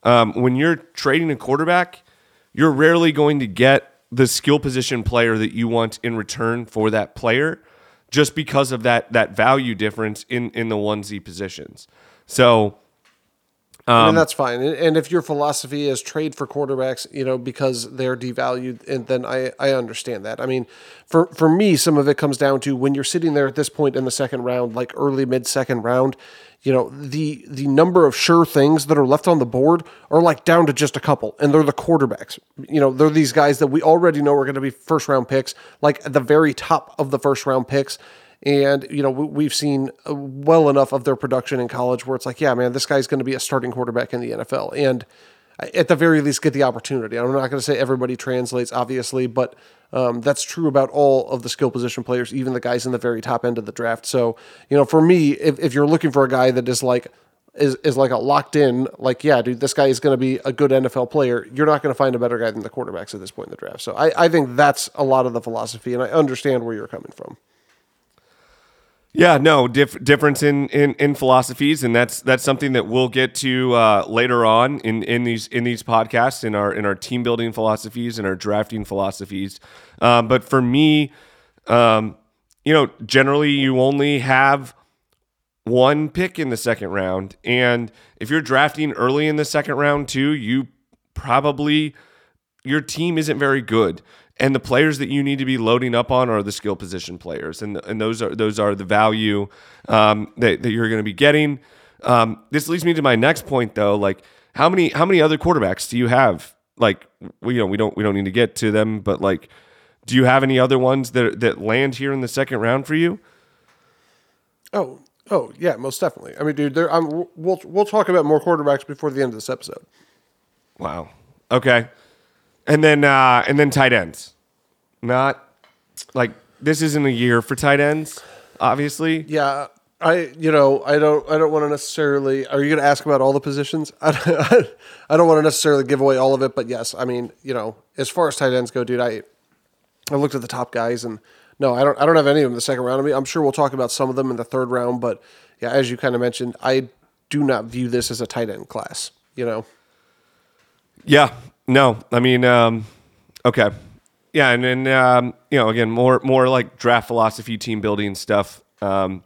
um, when you're trading a quarterback, you're rarely going to get the skill position player that you want in return for that player, just because of that that value difference in in the onesie positions. So. Um, mean, that's fine. And- And if your philosophy is trade for quarterbacks, you know, because they're devalued, and then I, I understand that. I mean, for, for me, some of it comes down to when you're sitting there at this point in the second round, like early, mid second round, you know, the the number of sure things that are left on the board are like down to just a couple, and they're the quarterbacks. You know, they're these guys that we already know are going to be first round picks, like at the very top of the first round picks. And, you know, we- we've seen uh, well enough of their production in college where it's like, yeah, man, this guy's going to be a starting quarterback in the NFL. And at the very least, get the opportunity. I'm not going to say everybody translates, obviously, but um, that's true about all of the skill position players, even the guys in the very top end of the draft. So, you know, for me, if, if you're looking for a guy that is like, is, is like a locked in, like, yeah, dude, this guy is going to be a good NFL player. You're not going to find a better guy than the quarterbacks at this point in the draft. So I, I think that's a lot of the philosophy, and I understand where you're coming from. Yeah, no dif- difference in, in in philosophies, and that's that's something that we'll get to uh, later on in, in these in these podcasts in our in our team building philosophies and our drafting philosophies. Um, but for me, um, you know, generally you only have one pick in the second round, and if you're drafting early in the second round too, you probably your team isn't very good and the players that you need to be loading up on are the skill position players and and those are those are the value um, that, that you're going to be getting um, this leads me to my next point though like how many how many other quarterbacks do you have like we, you know we don't we don't need to get to them but like do you have any other ones that that land here in the second round for you Oh, Oh yeah, most definitely. I mean, dude, there. I'm, we'll we'll talk about more quarterbacks before the end of this episode. Wow. Okay. And then uh and then tight ends. Not like this isn't a year for tight ends, obviously. Yeah, I you know I don't I don't want to necessarily. Are you going to ask about all the positions? I don't, I don't want to necessarily give away all of it, but yes, I mean you know as far as tight ends go, dude, I I looked at the top guys and no, I don't I don't have any of them in the second round. I mean, I'm sure we'll talk about some of them in the third round, but yeah, as you kind of mentioned, I do not view this as a tight end class. You know. Yeah. No. I mean, um, okay. Yeah, and then um, you know, again, more more like draft philosophy, team building stuff. Um,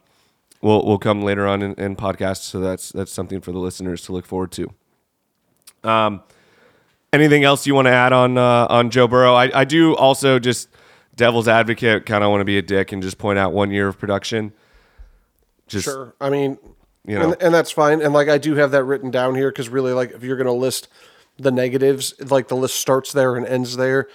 will will come later on in, in podcasts, so that's that's something for the listeners to look forward to. Um, anything else you want to add on uh, on Joe Burrow? I, I do also just devil's advocate, kind of want to be a dick and just point out one year of production. Just Sure. I mean, You know. and, and that's fine. And like, I do have that written down here because really, like, if you're going to list the negatives, like the list starts there and ends there.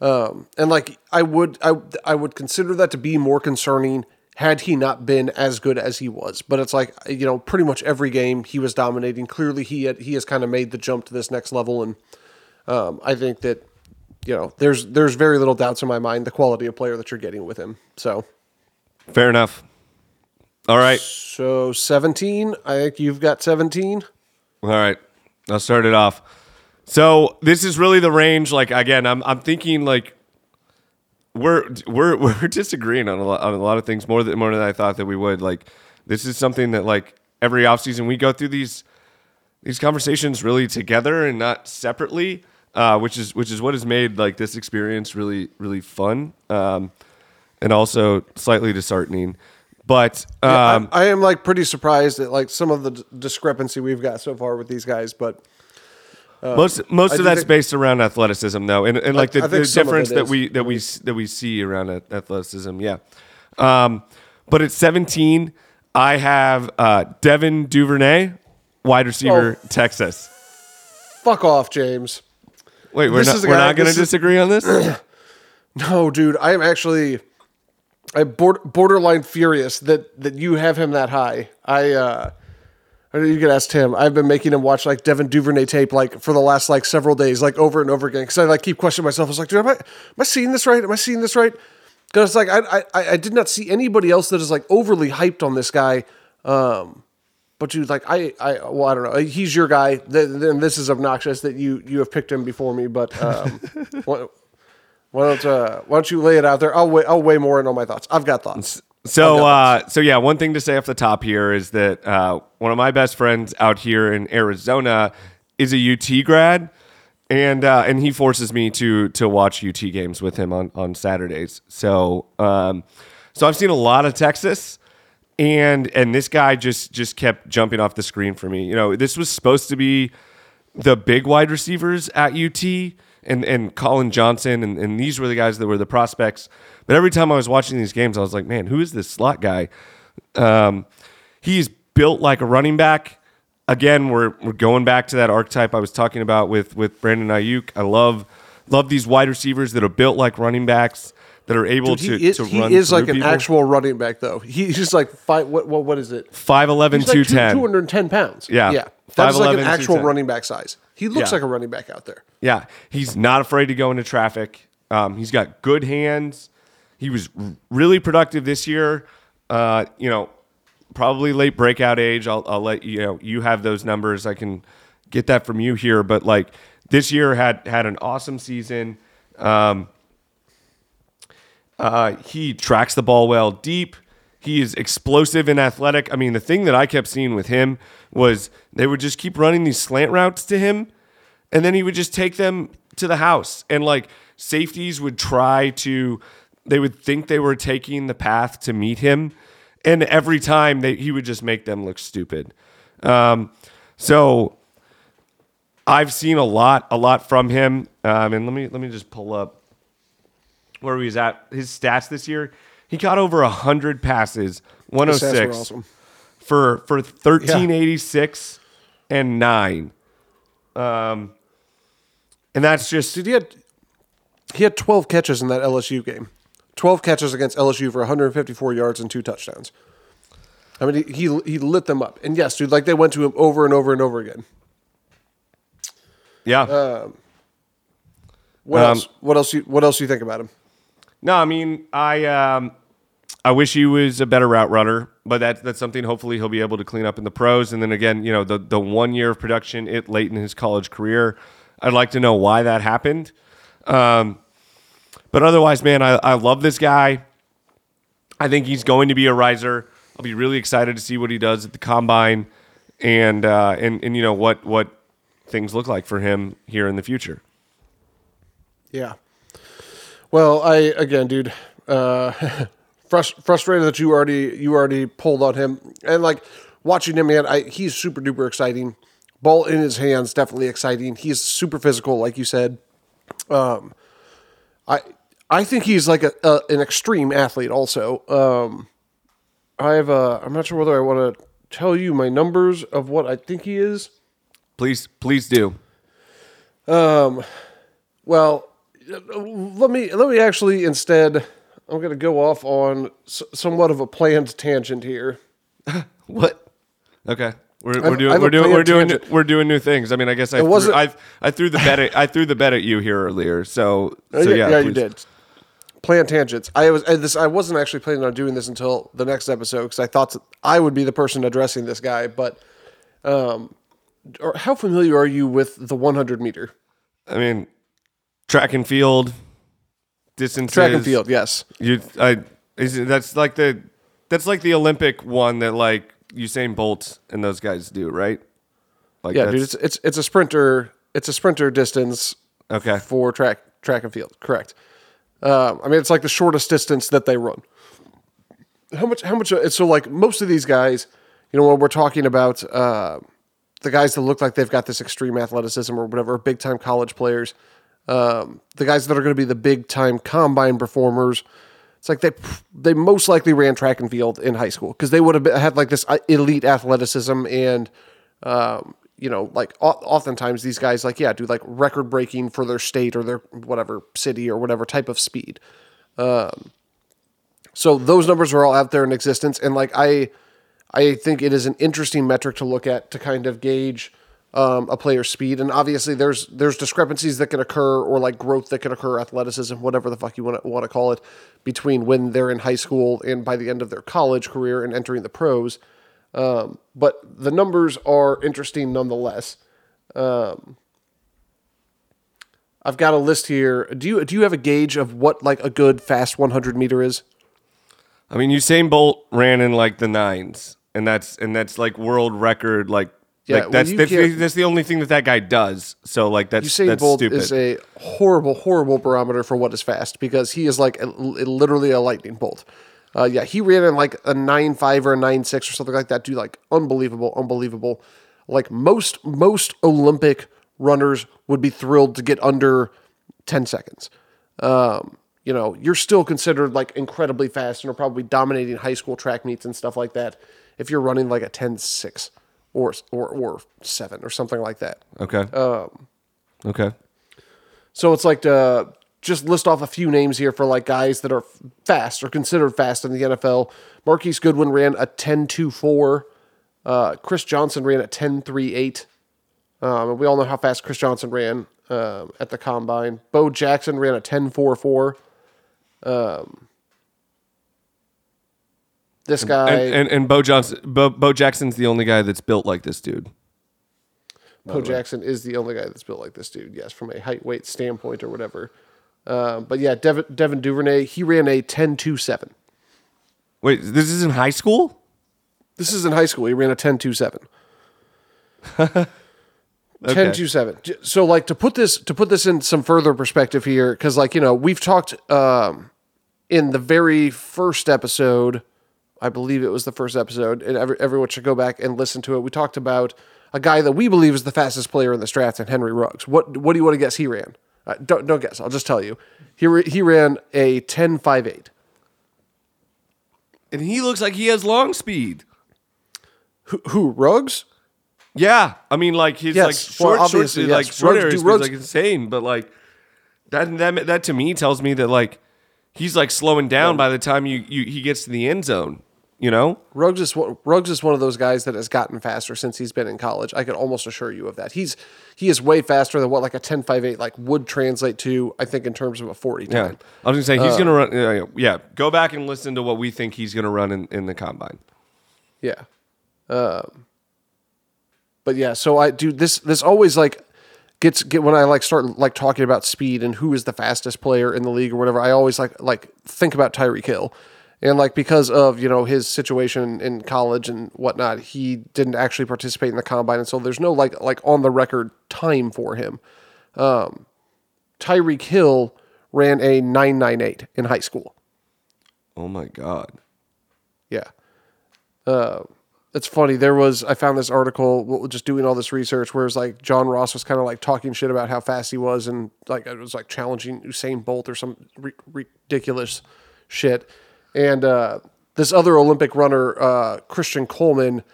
Um, and like, I would, I, I would consider that to be more concerning had he not been as good as he was. But it's like, you know, pretty much every game he was dominating. Clearly, he had, he has kind of made the jump to this next level. And um, I think that, you know, there's, there's very little doubts in my mind the quality of player that you're getting with him. So, fair enough. All right. so 17, I think you've got 17. All right, I'll start it off. So this is really the range. Like again, I'm I'm thinking like we're we're we're disagreeing on a lot, on a lot of things more than more than I thought that we would. Like this is something that like every offseason we go through these these conversations really together and not separately, uh, which is which is what has made like this experience really really fun um, and also slightly disheartening. But Yeah, um, I, I am like pretty surprised at like some of the d- discrepancy we've got so far with these guys, but most most I of that's think- based around athleticism though and, and like the, the difference that we that we that we see around athleticism yeah um but at 17 i have uh devin duvernay wide receiver Oh. texas fuck off, James. wait we're This not we're guy- not this is- disagree on this No, dude, I am actually I bord- borderline furious that that you have him that high. I uh you could ask Tim. I've been making him watch like Devin Duvernay tape like for the last like several days, like over and over again. Because I like keep questioning myself. I was like, dude, am I, am I seeing this right? Am I seeing this right? Because it's like I, I I did not see anybody else that is like overly hyped on this guy. Um, but dude, like I I well I don't know. He's your guy. Th- Then this is obnoxious that you you have picked him before me. But um, why, why don't uh, why don't you lay it out there? I'll weigh I'll weigh more in on my thoughts. I've got thoughts. So, uh, so yeah, one thing to say off the top here is that uh, one of my best friends out here in Arizona is a UT grad, and uh, and he forces me to to watch UT games with him on on Saturdays. So, um, so I've seen a lot of Texas, and and this guy just just kept jumping off the screen for me. You know, this was supposed to be the big wide receivers at UT and, and Collin Johnson and, and these were the guys that were the prospects. But every time I was watching these games, I was like, man, who is this slot guy? Um, he's built like a running back. Again, we're we're going back to that archetype I was talking about with with Brandon Aiyuk. I love love these wide receivers that are built like running backs that are able Dude, to, he is, to he run is like an people. actual running back though. He's just like five. What what what is it? 5'11", He's like 210. two hundred and ten pounds. Yeah. yeah. That is like an actual running back size. He looks Yeah. like a running back out there. Yeah, he's not afraid to go into traffic. Um, he's got good hands. He was really productive this year. Uh, you know, probably late breakout age. I'll, I'll let you know. You have those numbers. I can get that from you here. But like this year had had an awesome season. Um, uh, he tracks the ball well deep. He is explosive and athletic. I mean, the thing that I kept seeing with him was they would just keep running these slant routes to him, and then he would just take them to the house. And like safeties would try to, they would think they were taking the path to meet him, and every time they, he would just make them look stupid. Um, so I've seen a lot, a lot from him. Um, and let me let me just pull up where he was at. His stats this year, he caught over hundred passes, one hundred His stats were six awesome. for for thirteen eighty six and nine. Um, and that's just Dude, he had he had twelve catches in that LSU game. Twelve catches against LSU for 154 yards and two touchdowns. I mean, he, he he lit them up, and yes, dude, like they went to him over and over and over again. Yeah. Uh, What Um, else? What else? You, what else do you think about him? No, I mean, I um, I wish he was a better route runner, but that's that's something hopefully he'll be able to clean up in the pros. And then again, you know, the the one year of production it late in his college career, I'd like to know why that happened. Um, but otherwise, man, I, I love this guy. I think he's going to be a riser. I'll be really excited to see what he does at the combine, and uh, and and you know what what things look like for him here in the future. Yeah. Well, I again, dude, uh, frust- frustrated that you already you already pulled on him, and like watching him, man, I, he's super duper exciting. Ball in his hands, definitely exciting. He's super physical, like you said. Um, I I think he's like a, a an extreme athlete. Also, um, I have a. I'm not sure whether I want to tell you my numbers of what I think he is. Please, please do. Um, Well, let me let me actually instead. I'm going to go off on s- somewhat of a planned tangent here. What? Okay. We're, we're doing we're doing we're doing tangent. we're doing new things. I mean, I guess I threw, I I threw the bet at, I threw the bet at you here earlier. So Uh, so yeah, yeah, you did. Planned tangents. I was I, this. I wasn't actually planning on doing this until the next episode because I thought I would be the person addressing this guy. But, um, or how familiar are you with the 100 meter I mean, track and field distances. track and field? Yes. You I is that's like the that's like the Olympic one that like Usain Bolt and those guys do, right? Like Yeah, dude. It's it's it's a sprinter. It's a sprinter distance okay. for track track and field. Correct. Um, I mean, it's like the shortest distance that they run. How much? How much? uh, So, like most of these guys, you know, when we're talking about uh, the guys that look like they've got this extreme athleticism or whatever, big time college players, um, the guys that are going to be the big time combine performers. It's like they they most likely ran track and field in high school because they would have been, had like this uh, elite athleticism and um, you know like oftentimes these guys like yeah do like record breaking for their state or their whatever city or whatever type of speed. Um, so those numbers are all out there in existence and like I I think it is an interesting metric to look at to kind of gauge um, a player's speed. And obviously, there's there's discrepancies that can occur, or like growth that can occur, athleticism, whatever the fuck you want to want to call it, between when they're in high school and by the end of their college career and entering the pros. Um, but the numbers are interesting nonetheless. Um, I've got a list here. Do you do you have a gauge of what like a good fast 100 meter is? I mean, Usain Bolt ran in like the nines, and that's and that's like world record. Like, Yeah, like that's that's, the, that's the only thing that that guy does. So like that's Usain that's Bolt stupid. is a horrible, horrible barometer for what is fast because he is like a, literally a lightning bolt. Uh, yeah, he ran in like a nine five or a nine six or something like that. Dude, like unbelievable, unbelievable. Like most most Olympic runners would be thrilled to get under ten seconds. Um, you know, you're still considered like incredibly fast and are probably dominating high school track meets and stuff like that. If you're running like a 10-6 or or or seven or something like that. okay. um, okay. So it's like to just list off a few names here for like guys that are fast or considered fast in the NFL. Marquise Goodwin ran a 10.24. Uh, Chris Johnson ran a 10.38. Um, and we all know how fast Chris Johnson ran um, at the combine. Bo Jackson ran a 10.44. Um, this guy, And, and and Bo Johnson, Bo, Bo Jackson's the only guy that's built like this dude. Bo Jackson is the only guy that's built like this dude. Yes, from a height weight standpoint or whatever. Um, but yeah, Devin, Devin Duvernay, he ran a 10-2-7. Wait, this is in high school? This is in high school. He ran a 10.27. 10.27. J- So like to put this to put this in some further perspective here cuz like, you know, we've talked um in the very first episode, I believe it was the first episode, and every, everyone should go back and listen to it. We talked about a guy that we believe is the fastest player in the draft, and Henry Ruggs. What what do you want to guess he ran? Uh, don't don't guess. I'll just tell you. He re, he ran a ten five eight. And he looks like he has long speed. Who, who Ruggs? Yeah, I mean, like he's Yes, like well, short, short, obviously, like yes. short Ruggs- area speed is Ruggs- like insane. But like that, that that to me tells me that like he's like slowing down by the time you, you he gets to the end zone. You know, Ruggs is one- Ruggs is one of those guys that has gotten faster since he's been in college. I can almost assure you of that. He's he is way faster than what like a 10.58 like would translate to. I think in terms of a 40 yeah. time. I was gonna say he's gonna run. Yeah, yeah, go back and listen to what we think he's gonna run in, in the combine. Yeah. Um, but yeah, so I do this. This always like gets get when I like start like talking about speed and who is the fastest player in the league or whatever. I always like like think about Tyreek Hill, and like because of you know his situation in college and whatnot, he didn't actually participate in the combine, and so there's no like like on the record time for him. Um, Tyreek Hill ran a nine nine eight in high school. Oh my god. Yeah. Uh, it's funny. There was I found this article just doing all this research, where it's like John Ross was kind of like talking shit about how fast he was, and like it was like challenging Usain Bolt or some ri- ridiculous shit. And uh, this other Olympic runner, uh, Christian Coleman,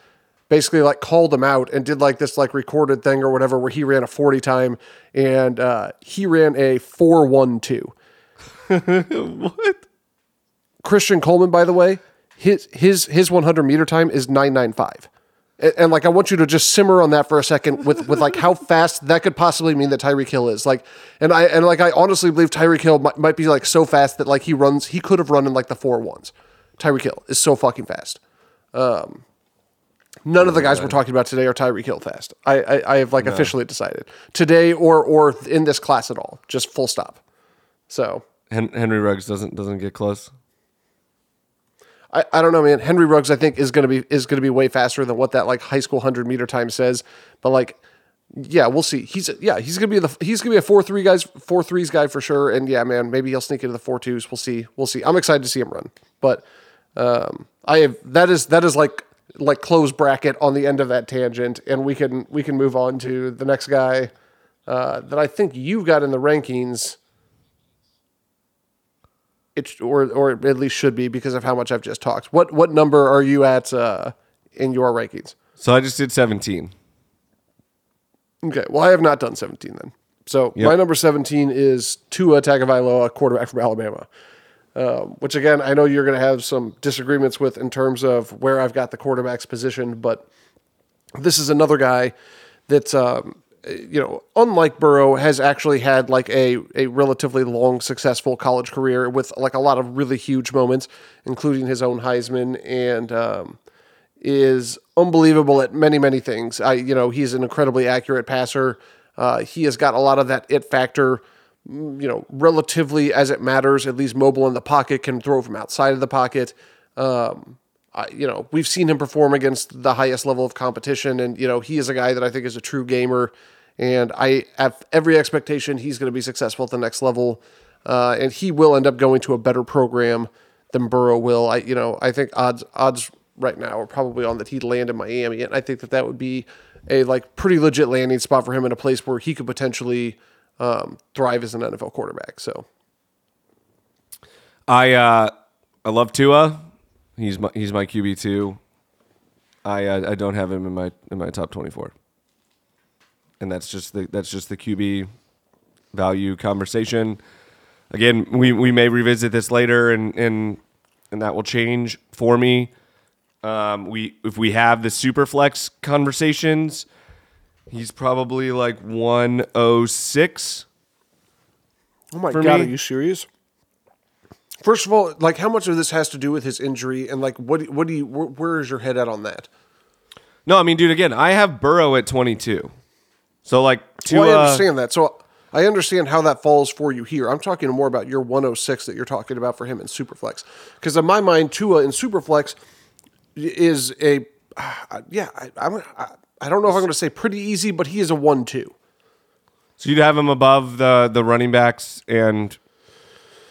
basically like called him out and did like this like recorded thing or whatever, where he ran a forty time, and uh, he ran a four one two. What? Christian Coleman, by the way, his his his 100 meter time is 995. And, and like I want you to just simmer on that for a second with with like how fast that could possibly mean that Tyreek Hill is. Like and I and like I honestly believe Tyreek Hill might, might be like so fast that like he runs he could have run in like the four ones. Tyreek Hill is so fucking fast. Um None of the guys we're talking about today are Tyreek Hill fast. I, I, I have like officially decided today or or in this class at all. Just full stop. So Hen- Henry Ruggs doesn't doesn't get close. I, I don't know, man. Henry Ruggs, I think, is gonna be is gonna be way faster than what that like high school hundred meter time says. But like, yeah, we'll see. He's yeah, he's gonna be the he's gonna be a four three guys four threes guy for sure. And yeah, man, maybe he'll sneak into the four twos. We'll see. We'll see. I'm excited to see him run. But um, I have that is that is like like close bracket on the end of that tangent, and we can we can move on to the next guy uh, that I think you've got in the rankings. It or or at least should be because of how much I've just talked. What what number are you at uh, in your rankings? So I just did 17. Okay, well I have not done 17 then. So Yep. my number 17 is Tua Tagovailoa, quarterback from Alabama. Um, which again, I know you're going to have some disagreements with in terms of where I've got the quarterbacks positioned, but this is another guy that um, you know, unlike Burrow, has actually had like a a relatively long, successful college career with like a lot of really huge moments, including his own Heisman, and um, is unbelievable at many many things. I you know he's an incredibly accurate passer. Uh, he has got a lot of that it factor. mm, You know, relatively as it matters, at least mobile in the pocket, can throw from outside of the pocket. Um, you know, we've seen him perform against the highest level of competition, and you know, he is a guy that I think is a true gamer, and I have every expectation he's going to be successful at the next level, uh, and he will end up going to a better program than Burrow will. I, you know, I think odds odds right now are probably on that he'd land in Miami, and I think that that would be a like pretty legit landing spot for him in a place where he could potentially um, thrive as an NFL quarterback. So. I uh, I love Tua. He's my he's my QB two. I uh, I don't have him in my in my top twenty four. And that's just the that's just the QB value conversation. Again, we, we may revisit this later and and and that will change for me. Um, we if we have the super flex conversations, he's probably like one oh six. Oh my god, me. are you serious? First of all, like how much of this has to do with his injury, and like what what do you where, where is your head at on that? No, I mean, dude, again, I have Burrow at 22. So, like, Tua, well, I understand that. So I understand how that falls for you here. I'm talking more about your 106 that you're talking about for him in Superflex, because in my mind, Tua in Superflex is a uh, yeah. I, I'm I, I don't know if I'm going to say pretty easy, but he is a one-two. so you'd have him above the the running backs and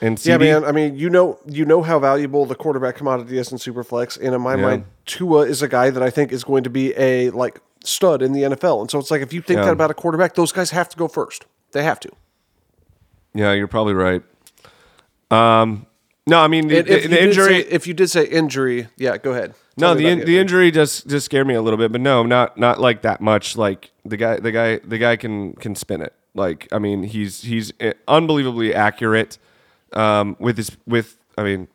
and CeeDee? Yeah, man. I mean, you know, you know how valuable the quarterback commodity is in Superflex, and in my mind, Tua is a guy that I think is going to be a like stud in the NFL. And so it's like if you think Yeah. that about a quarterback, those guys have to go first. They have to. Yeah, you're probably right. Um, no, I mean the, if, the injury. say, if you did say injury, yeah, go ahead. no, Tell me the in, the injury just just scared me a little bit, but no, not not like that much. Like the guy, the guy, the guy can can spin it. Like I mean, he's he's uh, unbelievably accurate um, with his with. I mean,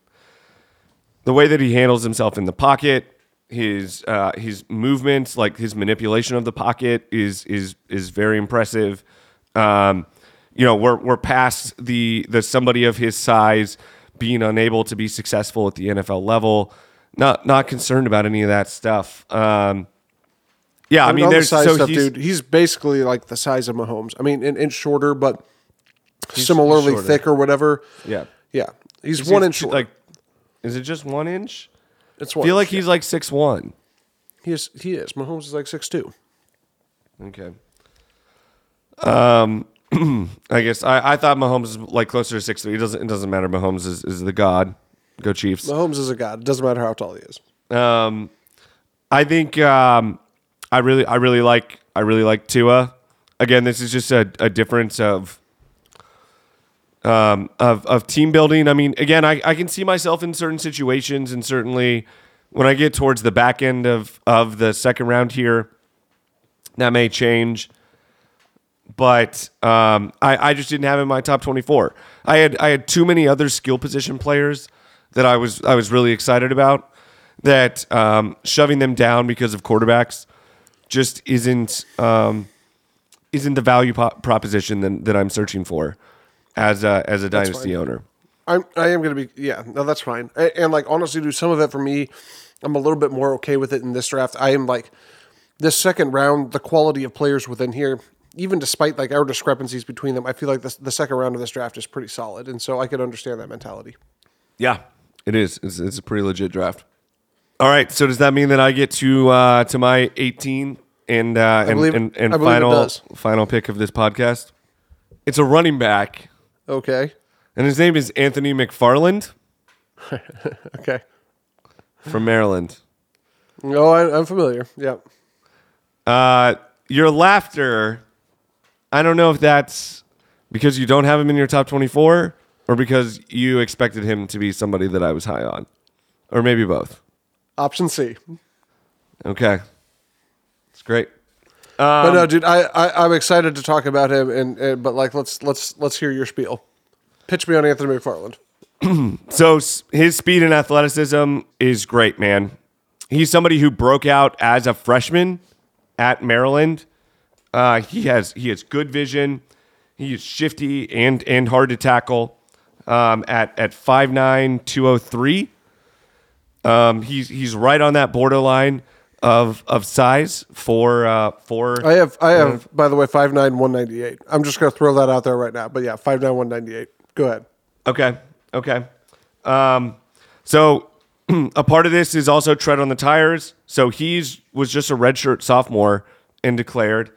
the way that he handles himself in the pocket, his uh, his movements, like his manipulation of the pocket, is is is very impressive. Um, you know, we're we're past the the somebody of his size being unable to be successful at the NFL level. Not not concerned about any of that stuff. Um, yeah, I mean, the there's size so stuff, he's, dude. He's basically like the size of Mahomes. I mean, an inch shorter, but similarly shorter. thick or whatever. yeah, Yeah, he's He's one inch. Like, is it just one inch? It's I one. feel like he's like six one. he is. He is. Mahomes is like six two. Okay. Um, I guess I, I thought Mahomes is like closer to six three. It doesn't it doesn't matter. Mahomes is, is the god. Go Chiefs. Mahomes is a god. It doesn't matter how tall he is. Um, I think um, I really I really like I really like Tua. Again, this is just a, a difference of um, of of team building. I mean, again, I, I can see myself in certain situations, and certainly when I get towards the back end of of the second round here, that may change. But um, I, I just didn't have in my top twenty four. I had I had too many other skill position players that I was I was really excited about. That um, shoving them down because of quarterbacks just isn't um, isn't the value po- proposition that, that I'm searching for as a, as a dynasty owner. I'm. I am going to be. Yeah. No, that's fine. And, and like honestly, do some of it for me. I'm a little bit more okay with it in this draft. I am like this second round. The quality of players within here, even despite like our discrepancies between them, I feel like this, the second round of this draft is pretty solid, and so I could understand that mentality. Yeah, it is. It's, it's a pretty legit draft. All right, so does that mean that I get to uh, to my 18 and uh, and, believe- and, and I believe it final final pick of this podcast? It's a running back, Okay. and his name is Anthony McFarland Okay. from Maryland. No, I, I'm familiar. Yeah. Uh, your laughter, I don't know if that's because you don't have him in your top 24 or because you expected him to be somebody that I was high on, or maybe both. Option C. Okay, it's great. But no, dude, I, I I'm excited to talk about him, and, and but like let's let's let's hear your spiel. Pitch me on Anthony McFarland. So his speed and athleticism is great, man. He's somebody who broke out as a freshman at Maryland. Uh, he has he has good vision. He is shifty and and hard to tackle. Um, at at 5'9", 203. Um, he's he's right on that borderline of of size for uh, for I have I have by the way five nine one ninety eight. I'm just gonna throw that out there right now. But yeah, five nine one ninety eight. Go ahead. Okay. Okay. Um, so a part of this is also tread on the tires. So he's was just a redshirt sophomore and declared,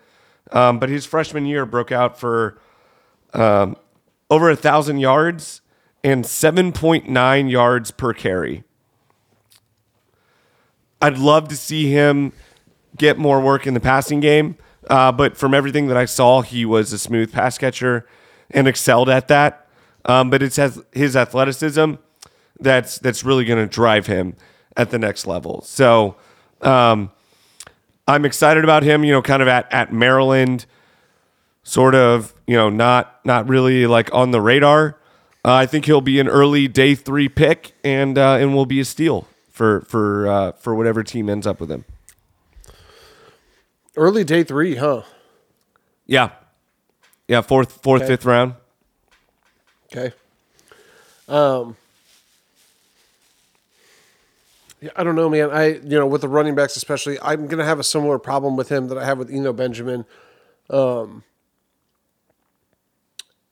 um, but his freshman year broke out for um, over a thousand yards and seven point nine yards per carry. I'd love to see him get more work in the passing game. Uh, but from everything that I saw, he was a smooth pass catcher and excelled at that. Um, but it's his, athleticism that's that's really going to drive him at the next level. So um, I'm excited about him. You know, kind of at at Maryland, sort of. You know, not not really like on the radar. Uh, I think he'll be an early day three pick and uh, and will be a steal for for uh, for whatever team ends up with him. Early day three, huh? Yeah, yeah, fourth fourth Okay. fifth round. Okay. Um. Yeah, I don't know, man. I you know with the running backs especially, I'm gonna have a similar problem with him that I have with Eno Benjamin. Um.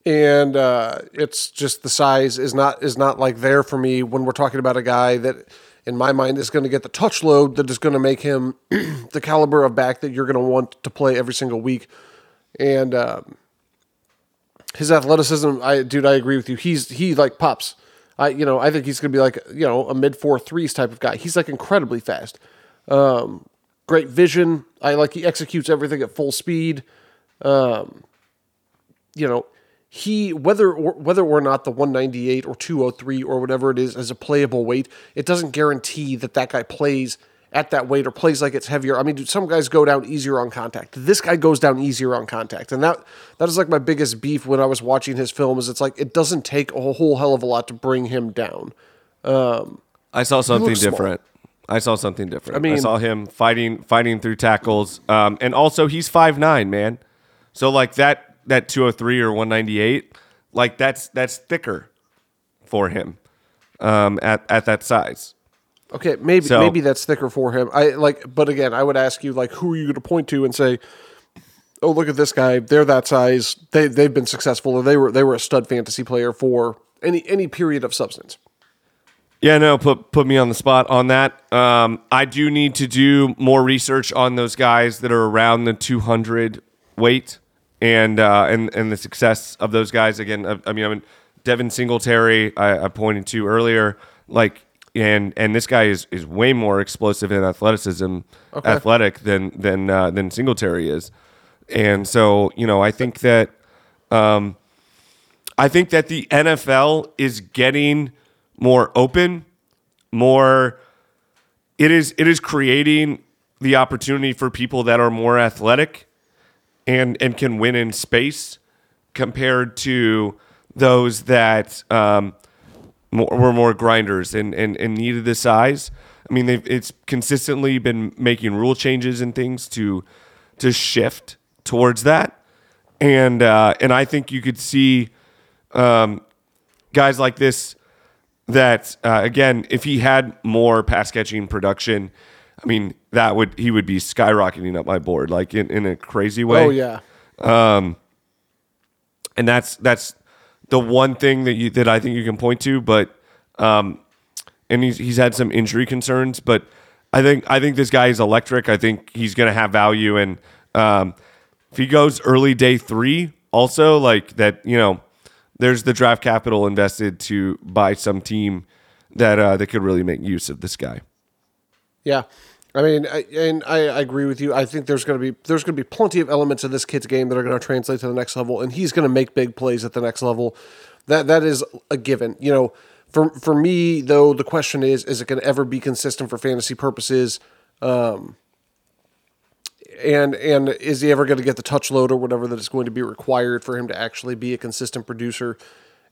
And uh, it's just the size is not is not like there for me when we're talking about a guy that, in my mind, is going to get the touch load that is going to make him the caliber of back that you're going to want to play every single week. And um, his athleticism, I dude, I agree with you. He's he like pops. I you know I think he's gonna be like you know a mid four threes type of guy. He's like incredibly fast, um, great vision. I like he executes everything at full speed. Um, you know he whether or, whether or not the 198 or 203 or whatever it as is a playable weight, it doesn't guarantee that that guy plays at that weight or plays like it's heavier. I mean, dude, some guys go down easier on contact. This guy goes down easier on contact, and that that is like my biggest beef when I was watching his film. Is it's like it doesn't take a whole hell of a lot to bring him down. Um, I saw something different. I saw something different. I, mean- I saw him fighting fighting through tackles. Um, and also he's five nine, man. So like that that 203 or 198, like that's that's thicker for him um, at at that size. Okay, maybe So- maybe that's thicker for him. I like, but again, I would ask you like, who are you going to point to and say, "Oh, look at this guy. They're that size. They they've been successful, or they were they were a stud fantasy player for any any period of substance." Yeah, no, put put me on the spot on that. Um, I do need to do more research on those guys that are around the 200 weight and uh, and and the success of those guys. Again, I, I mean, I mean, Devin Singletary, I, I pointed to earlier, like, and and this guy is is way more explosive in athleticism, athletic than than uh, than Singletary is, and so you know, I think that. Um, I think that the NFL is getting more open, more it is it is creating the opportunity for people that are more athletic and and can win in space compared to those that um, more, were more grinders and, and, and needed the size. I mean, they've it's consistently been making rule changes and things to to shift towards that, and uh, and I think you could see um, guys like this that uh, again, if he had more pass catching production, I mean that would he would be skyrocketing up my board like in, in a crazy way. Oh yeah, and that's that's the one thing that you that I think you can point to. But um, and he's he's had some injury concerns, but I think I think this guy is electric. I think he's going to have value, and um, if he goes early day three, also like that, you know, there's the draft capital invested to buy some team that uh, that could really make use of this guy. yeah. I mean, I, and I, I agree with you. I think there's going to be there's going to be plenty of elements of this kid's game that are going to translate to the next level, and he's going to make big plays at the next level. That that is a given. You know, for for me though, the question is: Is it going to ever be consistent for fantasy purposes? Um, and and is he ever going to get the touch load or whatever that is going to be required for him to actually be a consistent producer?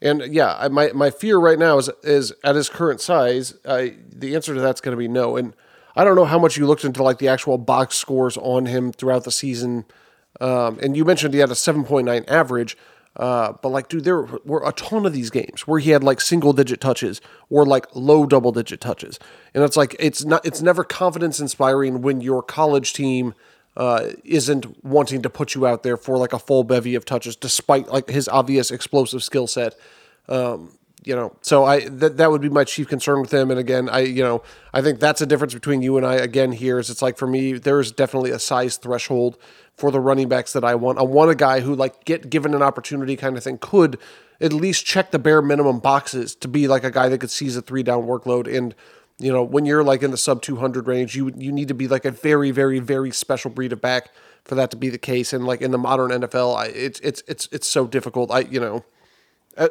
And yeah, I, my my fear right now is is at his current size. I, the answer to that's going to be no. And I don't know how much you looked into like the actual box scores on him throughout the season. Um, and you mentioned he had a seven point nine average. Uh, but like, dude, there were a ton of these games where he had like single digit touches or like low double digit touches, and it's like it's not it's never confidence inspiring when your college team uh, isn't wanting to put you out there for like a full bevy of touches, despite like his obvious explosive skill set. Um, you know, so I that that would be my chief concern with him. And again, I you know I think that's a difference between you and I. Again, here is it's like for me, there is definitely a size threshold for the running backs that I want. I want a guy who like get given an opportunity kind of thing could at least check the bare minimum boxes to be like a guy that could seize a three down workload and you know, when you're like in the sub 200 range, you you need to be like a very, very, very special breed of back for that to be the case. And like in the modern NFL, I, it's it's it's it's so difficult. I you know,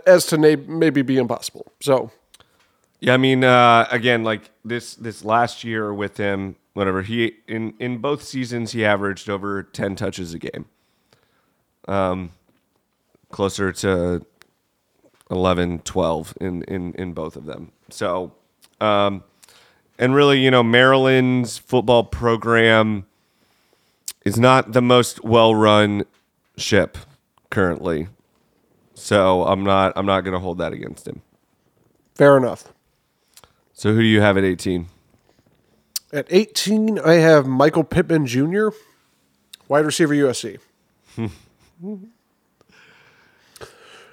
as to maybe be impossible. So Yeah, I mean, uh, again, like this this last year with him, whatever he in in both seasons he averaged over ten touches a game. Um, closer to 11, 12 in in in both of them. So, um, and really, you know, Maryland's football program is not the most well run ship currently. So I'm not I'm not going to hold that against him. fair enough. So who do you have at 18? At 18, I have Michael Pittman Jr., wide receiver USC. and,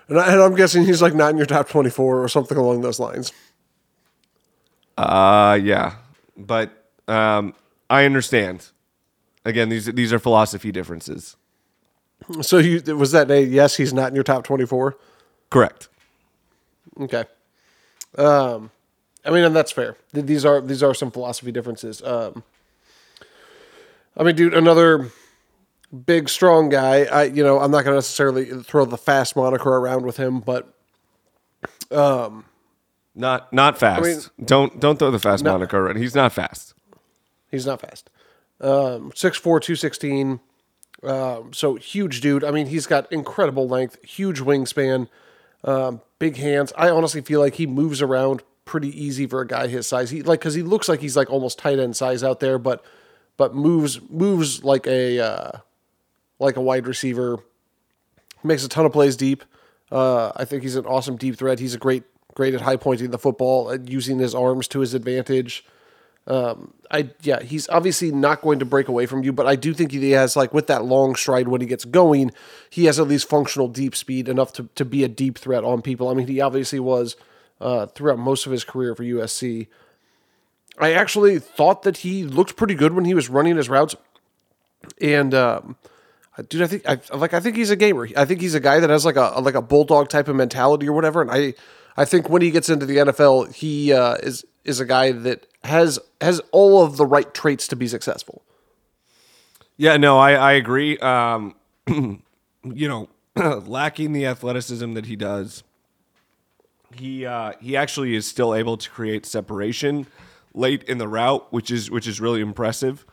I, and I'm guessing he's like not in your top 24 or something along those lines. Uh yeah. But um I understand. Again, these these are philosophy differences. So you was that a yes? He's not in your top 24. Correct. Okay. Um, I mean, and that's fair. These are these are some philosophy differences. Um, I mean, dude, another big, strong guy. I, you know, I'm not going to necessarily throw the fast moniker around with him, but um, Not not fast. mean- don't don't throw the fast moniker around. He's not fast. he's not fast. Um, 6'4", 216. Um, so huge dude. I mean, he's got incredible length, huge wingspan, um, big hands. I honestly feel like he moves around pretty easy for a guy his size. He like because he looks like he's like almost tight end size out there, but but moves moves like a uh, like a wide receiver. Makes a ton of plays deep. Uh, I think he's an awesome deep threat. He's a great great at high pointing the football, using his arms to his advantage. Um, I yeah, he's obviously not going to break away from you, but I do think he has like with that long stride when he gets going, he has at least functional deep speed enough to to be a deep threat on people. I mean, he obviously was uh, throughout most of his career for USC. I actually thought that he looked pretty good when he was running his routes, and um, dude, I think I like I think he's a gamer. I think he's a guy that has like a like a bulldog type of mentality or whatever. And I I think when he gets into the NFL, he uh, is is a guy that has has all of the right traits to be successful. Yeah, no, I I agree. Um, you know, lacking the athleticism that he does, he uh, he actually is still able to create separation late in the route, which is which is really impressive.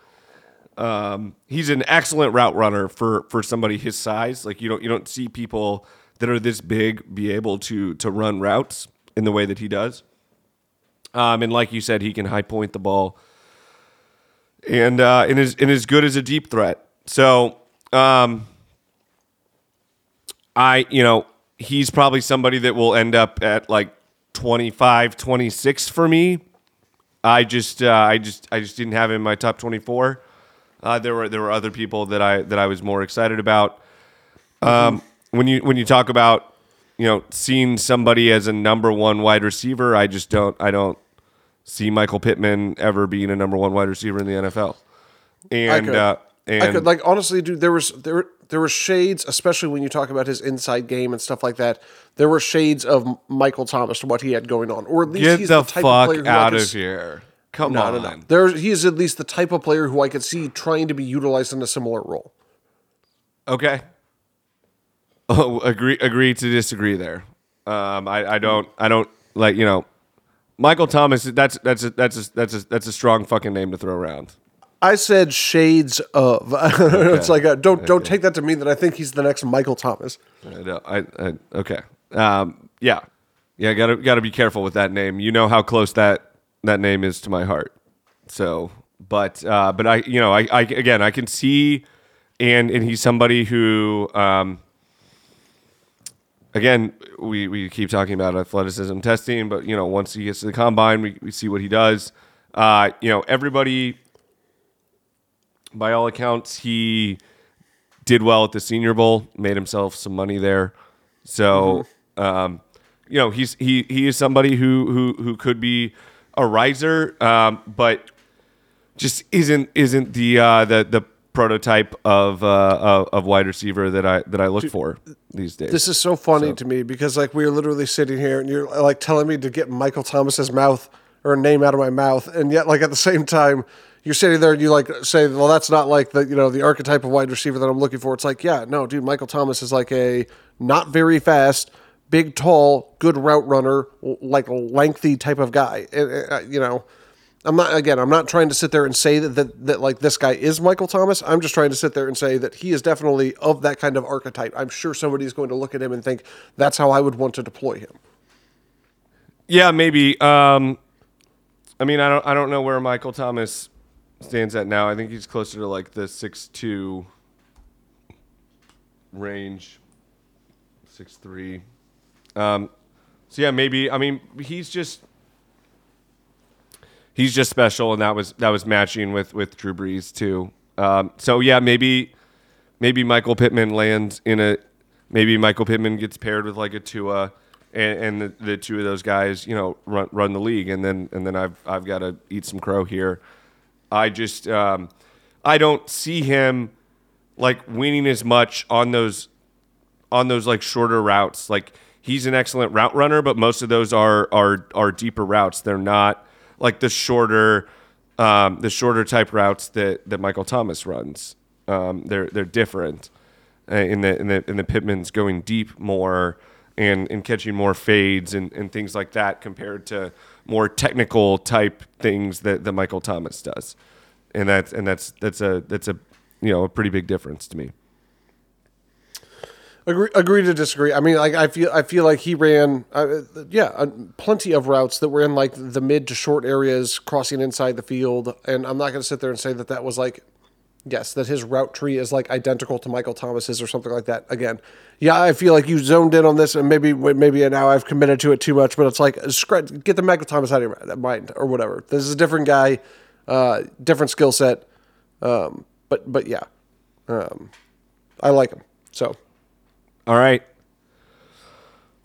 Um, he's an excellent route runner for for somebody his size. Like you don't you don't see people that are this big be able to to run routes in the way that he does. Um, and like you said, he can high point the ball, and uh, and is and is good as a deep threat. So, um, I you know he's probably somebody that will end up at like 25, 26 for me. I just uh, I just I just didn't have him in my top twenty four. Uh, there were there were other people that I that I was more excited about. Um, when you when you talk about you know seeing somebody as a number one wide receiver, I just don't I don't see Michael Pittman ever being a number one wide receiver in the NFL. And could. uh, and I could like honestly, dude. There was there there were shades, especially when you talk about his inside game and stuff like that. There were shades of Michael Thomas to what he had going on, or at least get he's the, the, type fuck of player who I out could of here! Come No, on, no, no. There, he is at least the type of player who I could see trying to be utilized in a similar role. Okay. Oh, agree agree to disagree there. Um, I, I don't I don't like you know Michael Thomas. That's that's a, that's a, that's a, that's a strong fucking name to throw around. I said shades of. it's like a, don't don't take that to mean that I think he's the next Michael Thomas. I, don't- I, I okay. Um, yeah, yeah. Got to got to be careful with that name. You know how close that that name is to my heart. So, but uh, but I you know I, I again I can see, and and he's somebody who um, again, we, we keep talking about athleticism testing, but you know, once he gets to the combine, we, we see what he does. Uh, you know, everybody, by all accounts, he did well at the Senior Bowl, made himself some money there. So, um, you know, he's he he is somebody who who who could be a riser, um, but just isn't isn't the uh, the the prototype of, uh, of wide receiver that I that I look for these days. This is so funny to me because like we are literally sitting here and you're like telling me to get Michael Thomas's mouth or name out of my mouth, and yet like at the same time you're sitting there and you like say, well, that's not like the you know the archetype of wide receiver that I'm looking for. It's like, yeah, no, dude, Michael Thomas is like a not very fast, big, tall, good route runner, like lengthy type of guy. And, uh, you know. I'm not again. I'm not trying to sit there and say that, that that like this guy is Michael Thomas. I'm just trying to sit there and say that he is definitely of that kind of archetype. I'm sure somebody's going to look at him and think that's how I would want to deploy him. Yeah, maybe. Um, I mean, I don't, I don't know where Michael Thomas stands at now. I think he's closer to like the six two range, six three. Um, so yeah, maybe. I mean, he's just he's just special, and that was that was matching with with Drew Brees too. Um, so yeah, maybe maybe Michael Pittman lands in a maybe Michael Pittman gets paired with like a Tua, and, and the, the two of those guys, you know, run run the league, and then and then I've I've got to eat some crow here. I just um, I don't see him like winning as much on those on those like shorter routes. Like he's an excellent route runner, but most of those are are are deeper routes. They're not like the shorter um, the shorter type routes that that Michael Thomas runs. Um, they're they're different uh, in the in the in the Pittman's going deep more and and catching more fades and, and things like that compared to more technical type things that, that Michael Thomas does. And that's and that's that's a that's a you know a pretty big difference to me. Agree, agree to disagree. I mean, like I feel, I feel like he ran, uh, yeah, uh, plenty of routes that were in like the mid to short areas, crossing inside the field. And I'm not going to sit there and say that that was like, yes, that his route tree is like identical to Michael Thomas's or something like that. Again, yeah, I feel like you zoned in on this, and maybe, maybe now I've committed to it too much. But it's like, get the Michael Thomas out of your mind or whatever. This is a different guy, uh, different skill set. Um, but, but yeah, um, I like him. So. All right.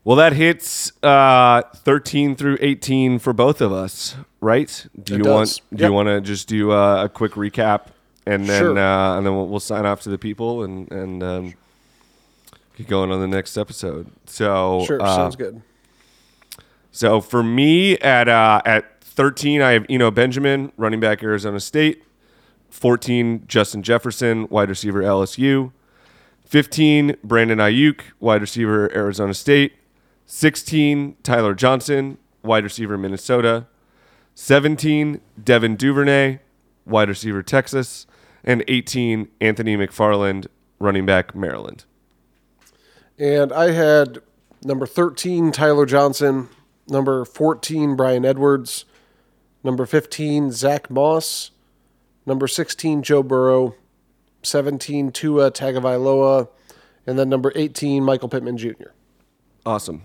Well, that hits uh, 13 through 18 for both of us, right? Do It you does. want do Yep. you want to just do uh, a quick recap and then Sure. uh, and then we'll, we'll sign off to the people and and um, get going on the next episode. So Sure, uh, sounds good. So for me at uh, at 13, I have Eno Benjamin, running back Arizona State. 14, Justin Jefferson, wide receiver LSU. 15, Brandon Aiyuk, wide receiver Arizona State. 16, Tyler Johnson, wide receiver Minnesota. 17, Devin Duvernay, wide receiver Texas. And 18, Anthony McFarland, running back Maryland. And I had number 13, Tyler Johnson. Number 14, Bryan Edwards. Number 15, Zack Moss. Number 16, Joe Burrow. 17, Tua Tagovailoa. And then number 18, Michael Pittman Jr. Awesome.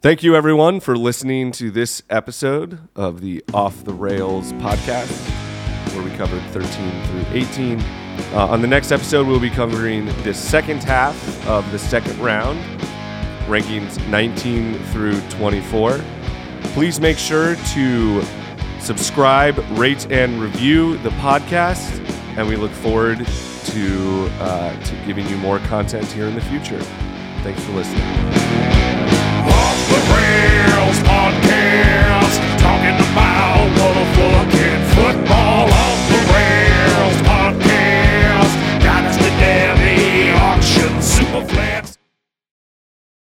Thank you, everyone, for listening to this episode of the Off the Rails podcast, where we covered 13 through 18. Uh, on the next episode, we'll be covering the second half of the second round, rankings 19 through 24. Please make sure to subscribe, rate, and review the podcast, and we look forward to uh, to giving you more content here in the future. Thanks for listening. Off the rails podcast, talking about.